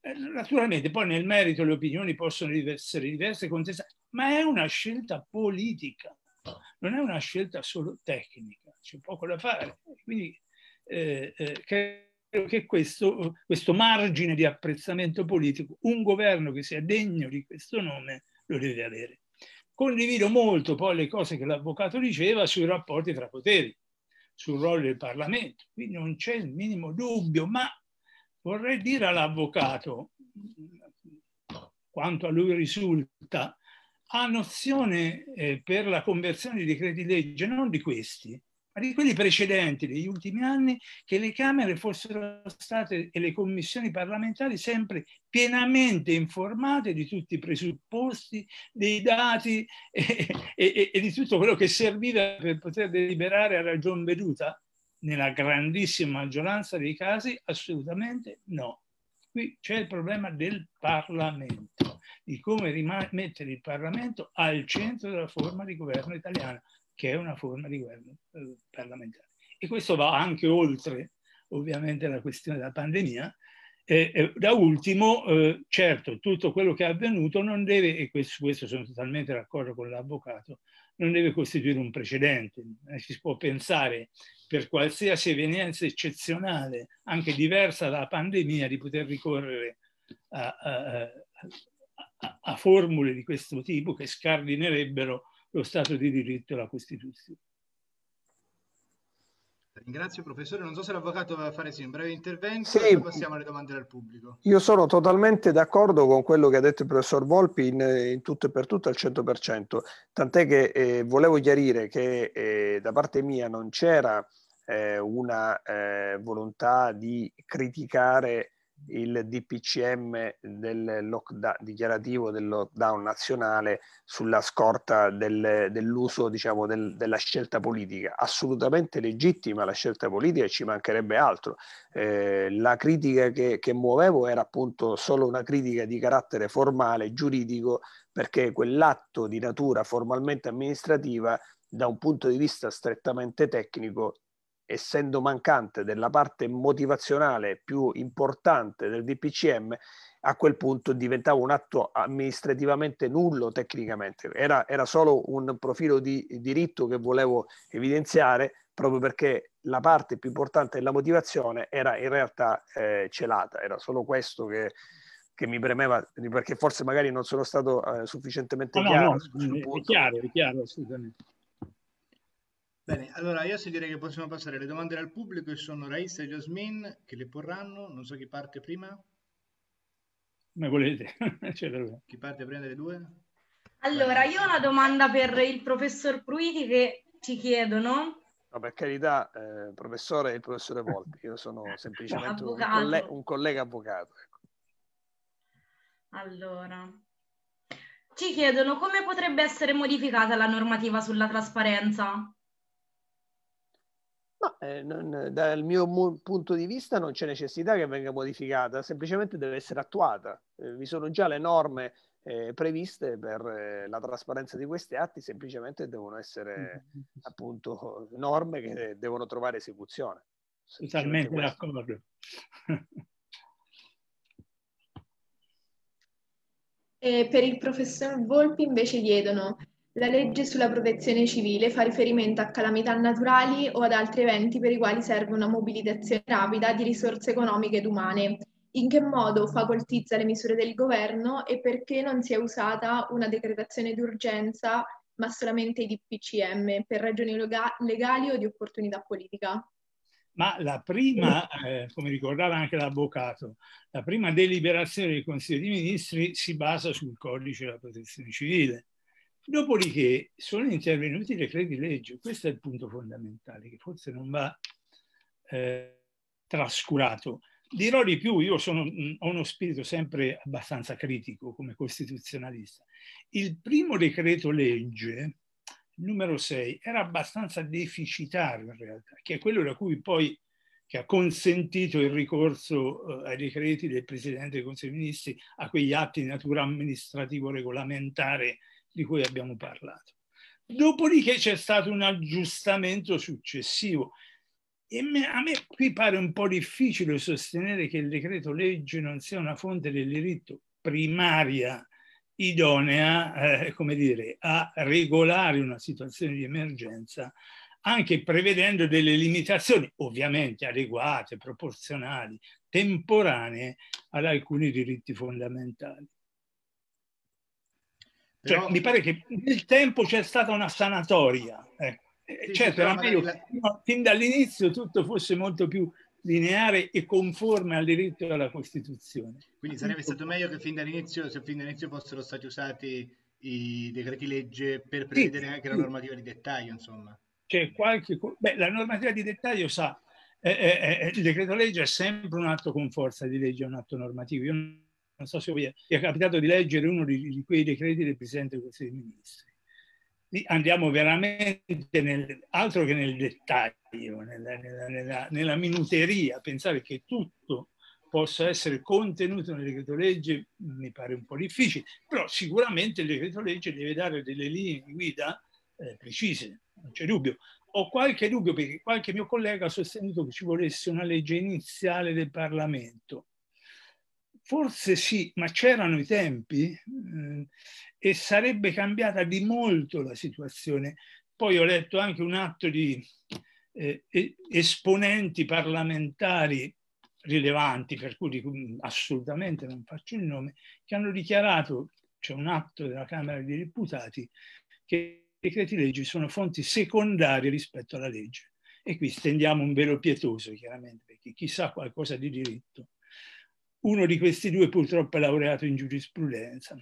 Eh, naturalmente poi nel merito le opinioni possono essere diverse, contestate, ma è una scelta politica, non è una scelta solo tecnica, c'è poco da fare. Quindi eh, eh, credo che questo, questo margine di apprezzamento politico, un governo che sia degno di questo nome, lo deve avere. Condivido molto poi le cose che l'avvocato diceva sui rapporti tra poteri, sul ruolo del Parlamento. Qui non c'è il minimo dubbio, ma vorrei dire all'avvocato, quanto a lui risulta, ha nozione eh, per la conversione di decreti legge non di questi, ma di quelli precedenti, degli ultimi anni, che le Camere fossero state e le commissioni parlamentari sempre pienamente informate di tutti i presupposti, dei dati e, e, e di tutto quello che serviva per poter deliberare a ragion veduta. Nella grandissima maggioranza dei casi assolutamente no. Qui c'è il problema del Parlamento, di come mettere il Parlamento al centro della forma di governo italiana, che è una forma di governo eh, parlamentare. E questo va anche oltre, ovviamente, la questione della pandemia, e, e, da ultimo, eh, certo, tutto quello che è avvenuto non deve, e questo, su questo sono totalmente d'accordo con l'avvocato, non deve costituire un precedente. Eh, si può pensare per qualsiasi evenienza eccezionale, anche diversa dalla pandemia, di poter ricorrere a, a, a, a formule di questo tipo che scardinerebbero lo Stato di diritto e la Costituzione. Ringrazio professore, non so se l'avvocato va a fare sì, un breve intervento sì, e passiamo alle domande del pubblico. Io sono totalmente d'accordo con quello che ha detto il professor Volpi in, in tutto e per tutto al 100%, tant'è che eh, volevo chiarire che eh, da parte mia non c'era eh, una eh, volontà di criticare il DPCM del lockdown, dichiarativo del lockdown nazionale sulla scorta del, dell'uso diciamo, del, della scelta politica. Assolutamente legittima la scelta politica e ci mancherebbe altro. Eh, la critica che, che muovevo era appunto solo una critica di carattere formale, giuridico, perché quell'atto di natura formalmente amministrativa da un punto di vista strettamente tecnico essendo mancante della parte motivazionale più importante del DPCM, a quel punto diventava un atto amministrativamente nullo tecnicamente. Era, era solo un profilo di diritto che volevo evidenziare proprio perché la parte più importante della motivazione era in realtà eh, celata, era solo questo che, che, mi premeva, perché forse magari non sono stato eh, sufficientemente no, chiaro. No, no, è chiaro, è chiaro, assolutamente. Bene, allora io direi che possiamo passare alle domande dal pubblico e sono Raissa e Jasmine che le porranno, non so chi parte prima. Come volete. chi parte prima delle due? Allora, io ho una domanda per il professor Pruiti che ci chiedono. No, per carità, eh, professore, il professore Volpi, io sono semplicemente un, colle- un, collega avvocato. Ecco. Allora, ci chiedono come potrebbe essere modificata la normativa sulla trasparenza. No, eh, non, dal mio mu- punto di vista non c'è necessità che venga modificata, semplicemente deve essere attuata. Eh, vi sono già le norme eh, previste per eh, la trasparenza di questi atti, semplicemente devono essere appunto norme che devono trovare esecuzione. Totalmente d'accordo. E per il professor Volpi invece chiedono la legge sulla protezione civile fa riferimento a calamità naturali o ad altri eventi per i quali serve una mobilitazione rapida di risorse economiche ed umane. In che modo facoltizza le misure del governo e perché non si è usata una decretazione d'urgenza ma solamente i DPCM per ragioni legali o di opportunità politica? Ma la prima, eh, come ricordava anche l'avvocato, la prima deliberazione del Consiglio dei Ministri si basa sul codice della protezione civile Dopodiché sono intervenuti i decreti legge, questo è il punto fondamentale che forse non va eh, trascurato. Dirò di più, io sono, mh, ho uno spirito sempre abbastanza critico come costituzionalista. Il primo decreto legge, numero 6, era abbastanza deficitario in realtà, che è quello da cui poi che ha consentito il ricorso eh, ai decreti del Presidente dei Consigli dei Ministri, a quegli atti di natura amministrativo-regolamentare di cui abbiamo parlato. Dopodiché c'è stato un aggiustamento successivo. E a me qui pare un po' difficile sostenere che il decreto legge non sia una fonte del diritto primaria idonea, eh, come dire, a regolare una situazione di emergenza, anche prevedendo delle limitazioni, ovviamente adeguate, proporzionali, temporanee ad alcuni diritti fondamentali. Cioè, Però... mi pare che nel tempo c'è stata una sanatoria. Ecco. Sì, certo, era meglio la... fin dall'inizio tutto fosse molto più lineare e conforme al diritto alla Costituzione. Quindi sarebbe stato meglio che fin dall'inizio, se fin dall'inizio fossero stati usati i decreti legge per prevedere sì, anche la normativa di dettaglio, insomma. C'è qualche... Beh, la normativa di dettaglio sa, eh, eh, eh, il decreto legge è sempre un atto con forza di legge, un atto normativo. Io non so se vi è capitato di leggere uno di, di quei decreti del Presidente del Consiglio dei Ministri. andiamo veramente nel, altro che nel dettaglio, nella, nella, nella, nella minuteria, pensare che tutto possa essere contenuto nel decreto legge mi pare un po' difficile, però sicuramente il decreto legge deve dare delle linee di guida eh, precise, non c'è dubbio. Ho qualche dubbio perché qualche mio collega ha sostenuto che ci volesse una legge iniziale del Parlamento. Forse sì, ma c'erano i tempi eh, e sarebbe cambiata di molto la situazione. Poi ho letto anche un atto di eh, esponenti parlamentari rilevanti, per cui assolutamente non faccio il nome, che hanno dichiarato, c'è un atto della Camera dei Deputati, che i decreti leggi sono fonti secondarie rispetto alla legge. E qui stendiamo un velo pietoso, chiaramente, perché chi sa qualcosa di diritto. Uno di questi due purtroppo è laureato in giurisprudenza.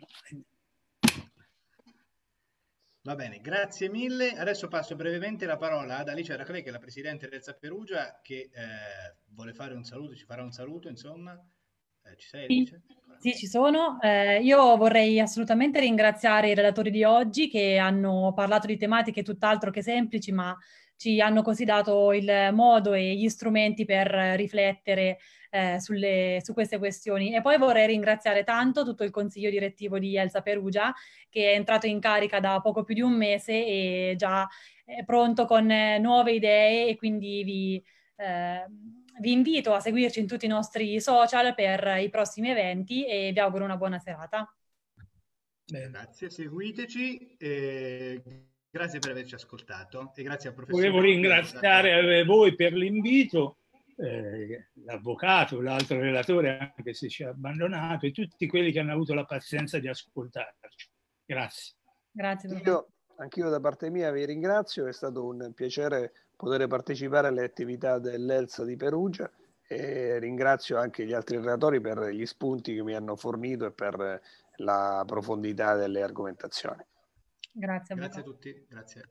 Va bene, grazie mille. Adesso passo brevemente la parola ad Alice Araclè, che è la presidente del Zapperugia, che eh, vuole fare un saluto, ci farà un saluto, insomma. Eh, ci sei Alice? Sì, ci sono. Eh, io vorrei assolutamente ringraziare i relatori di oggi che hanno parlato di tematiche tutt'altro che semplici, ma ci hanno così dato il modo e gli strumenti per riflettere eh, sulle, su queste questioni. E poi vorrei ringraziare tanto tutto il consiglio direttivo di Elsa Perugia, che è entrato in carica da poco più di un mese e già è pronto con nuove idee e quindi vi, eh, vi invito a seguirci in tutti i nostri social per i prossimi eventi e vi auguro una buona serata. Grazie, seguiteci. Eh, grazie per averci ascoltato e grazie al professore. Volevo ringraziare voi per l'invito eh, l'avvocato, l'altro relatore, anche se ci ha abbandonato, e tutti quelli che hanno avuto la pazienza di ascoltarci. Grazie. Grazie. Io, anch'io da parte mia vi ringrazio, è stato un piacere poter partecipare alle attività dell'Elsa di Perugia e ringrazio anche gli altri relatori per gli spunti che mi hanno fornito e per la profondità delle argomentazioni. Grazie, Grazie a tutti. Grazie.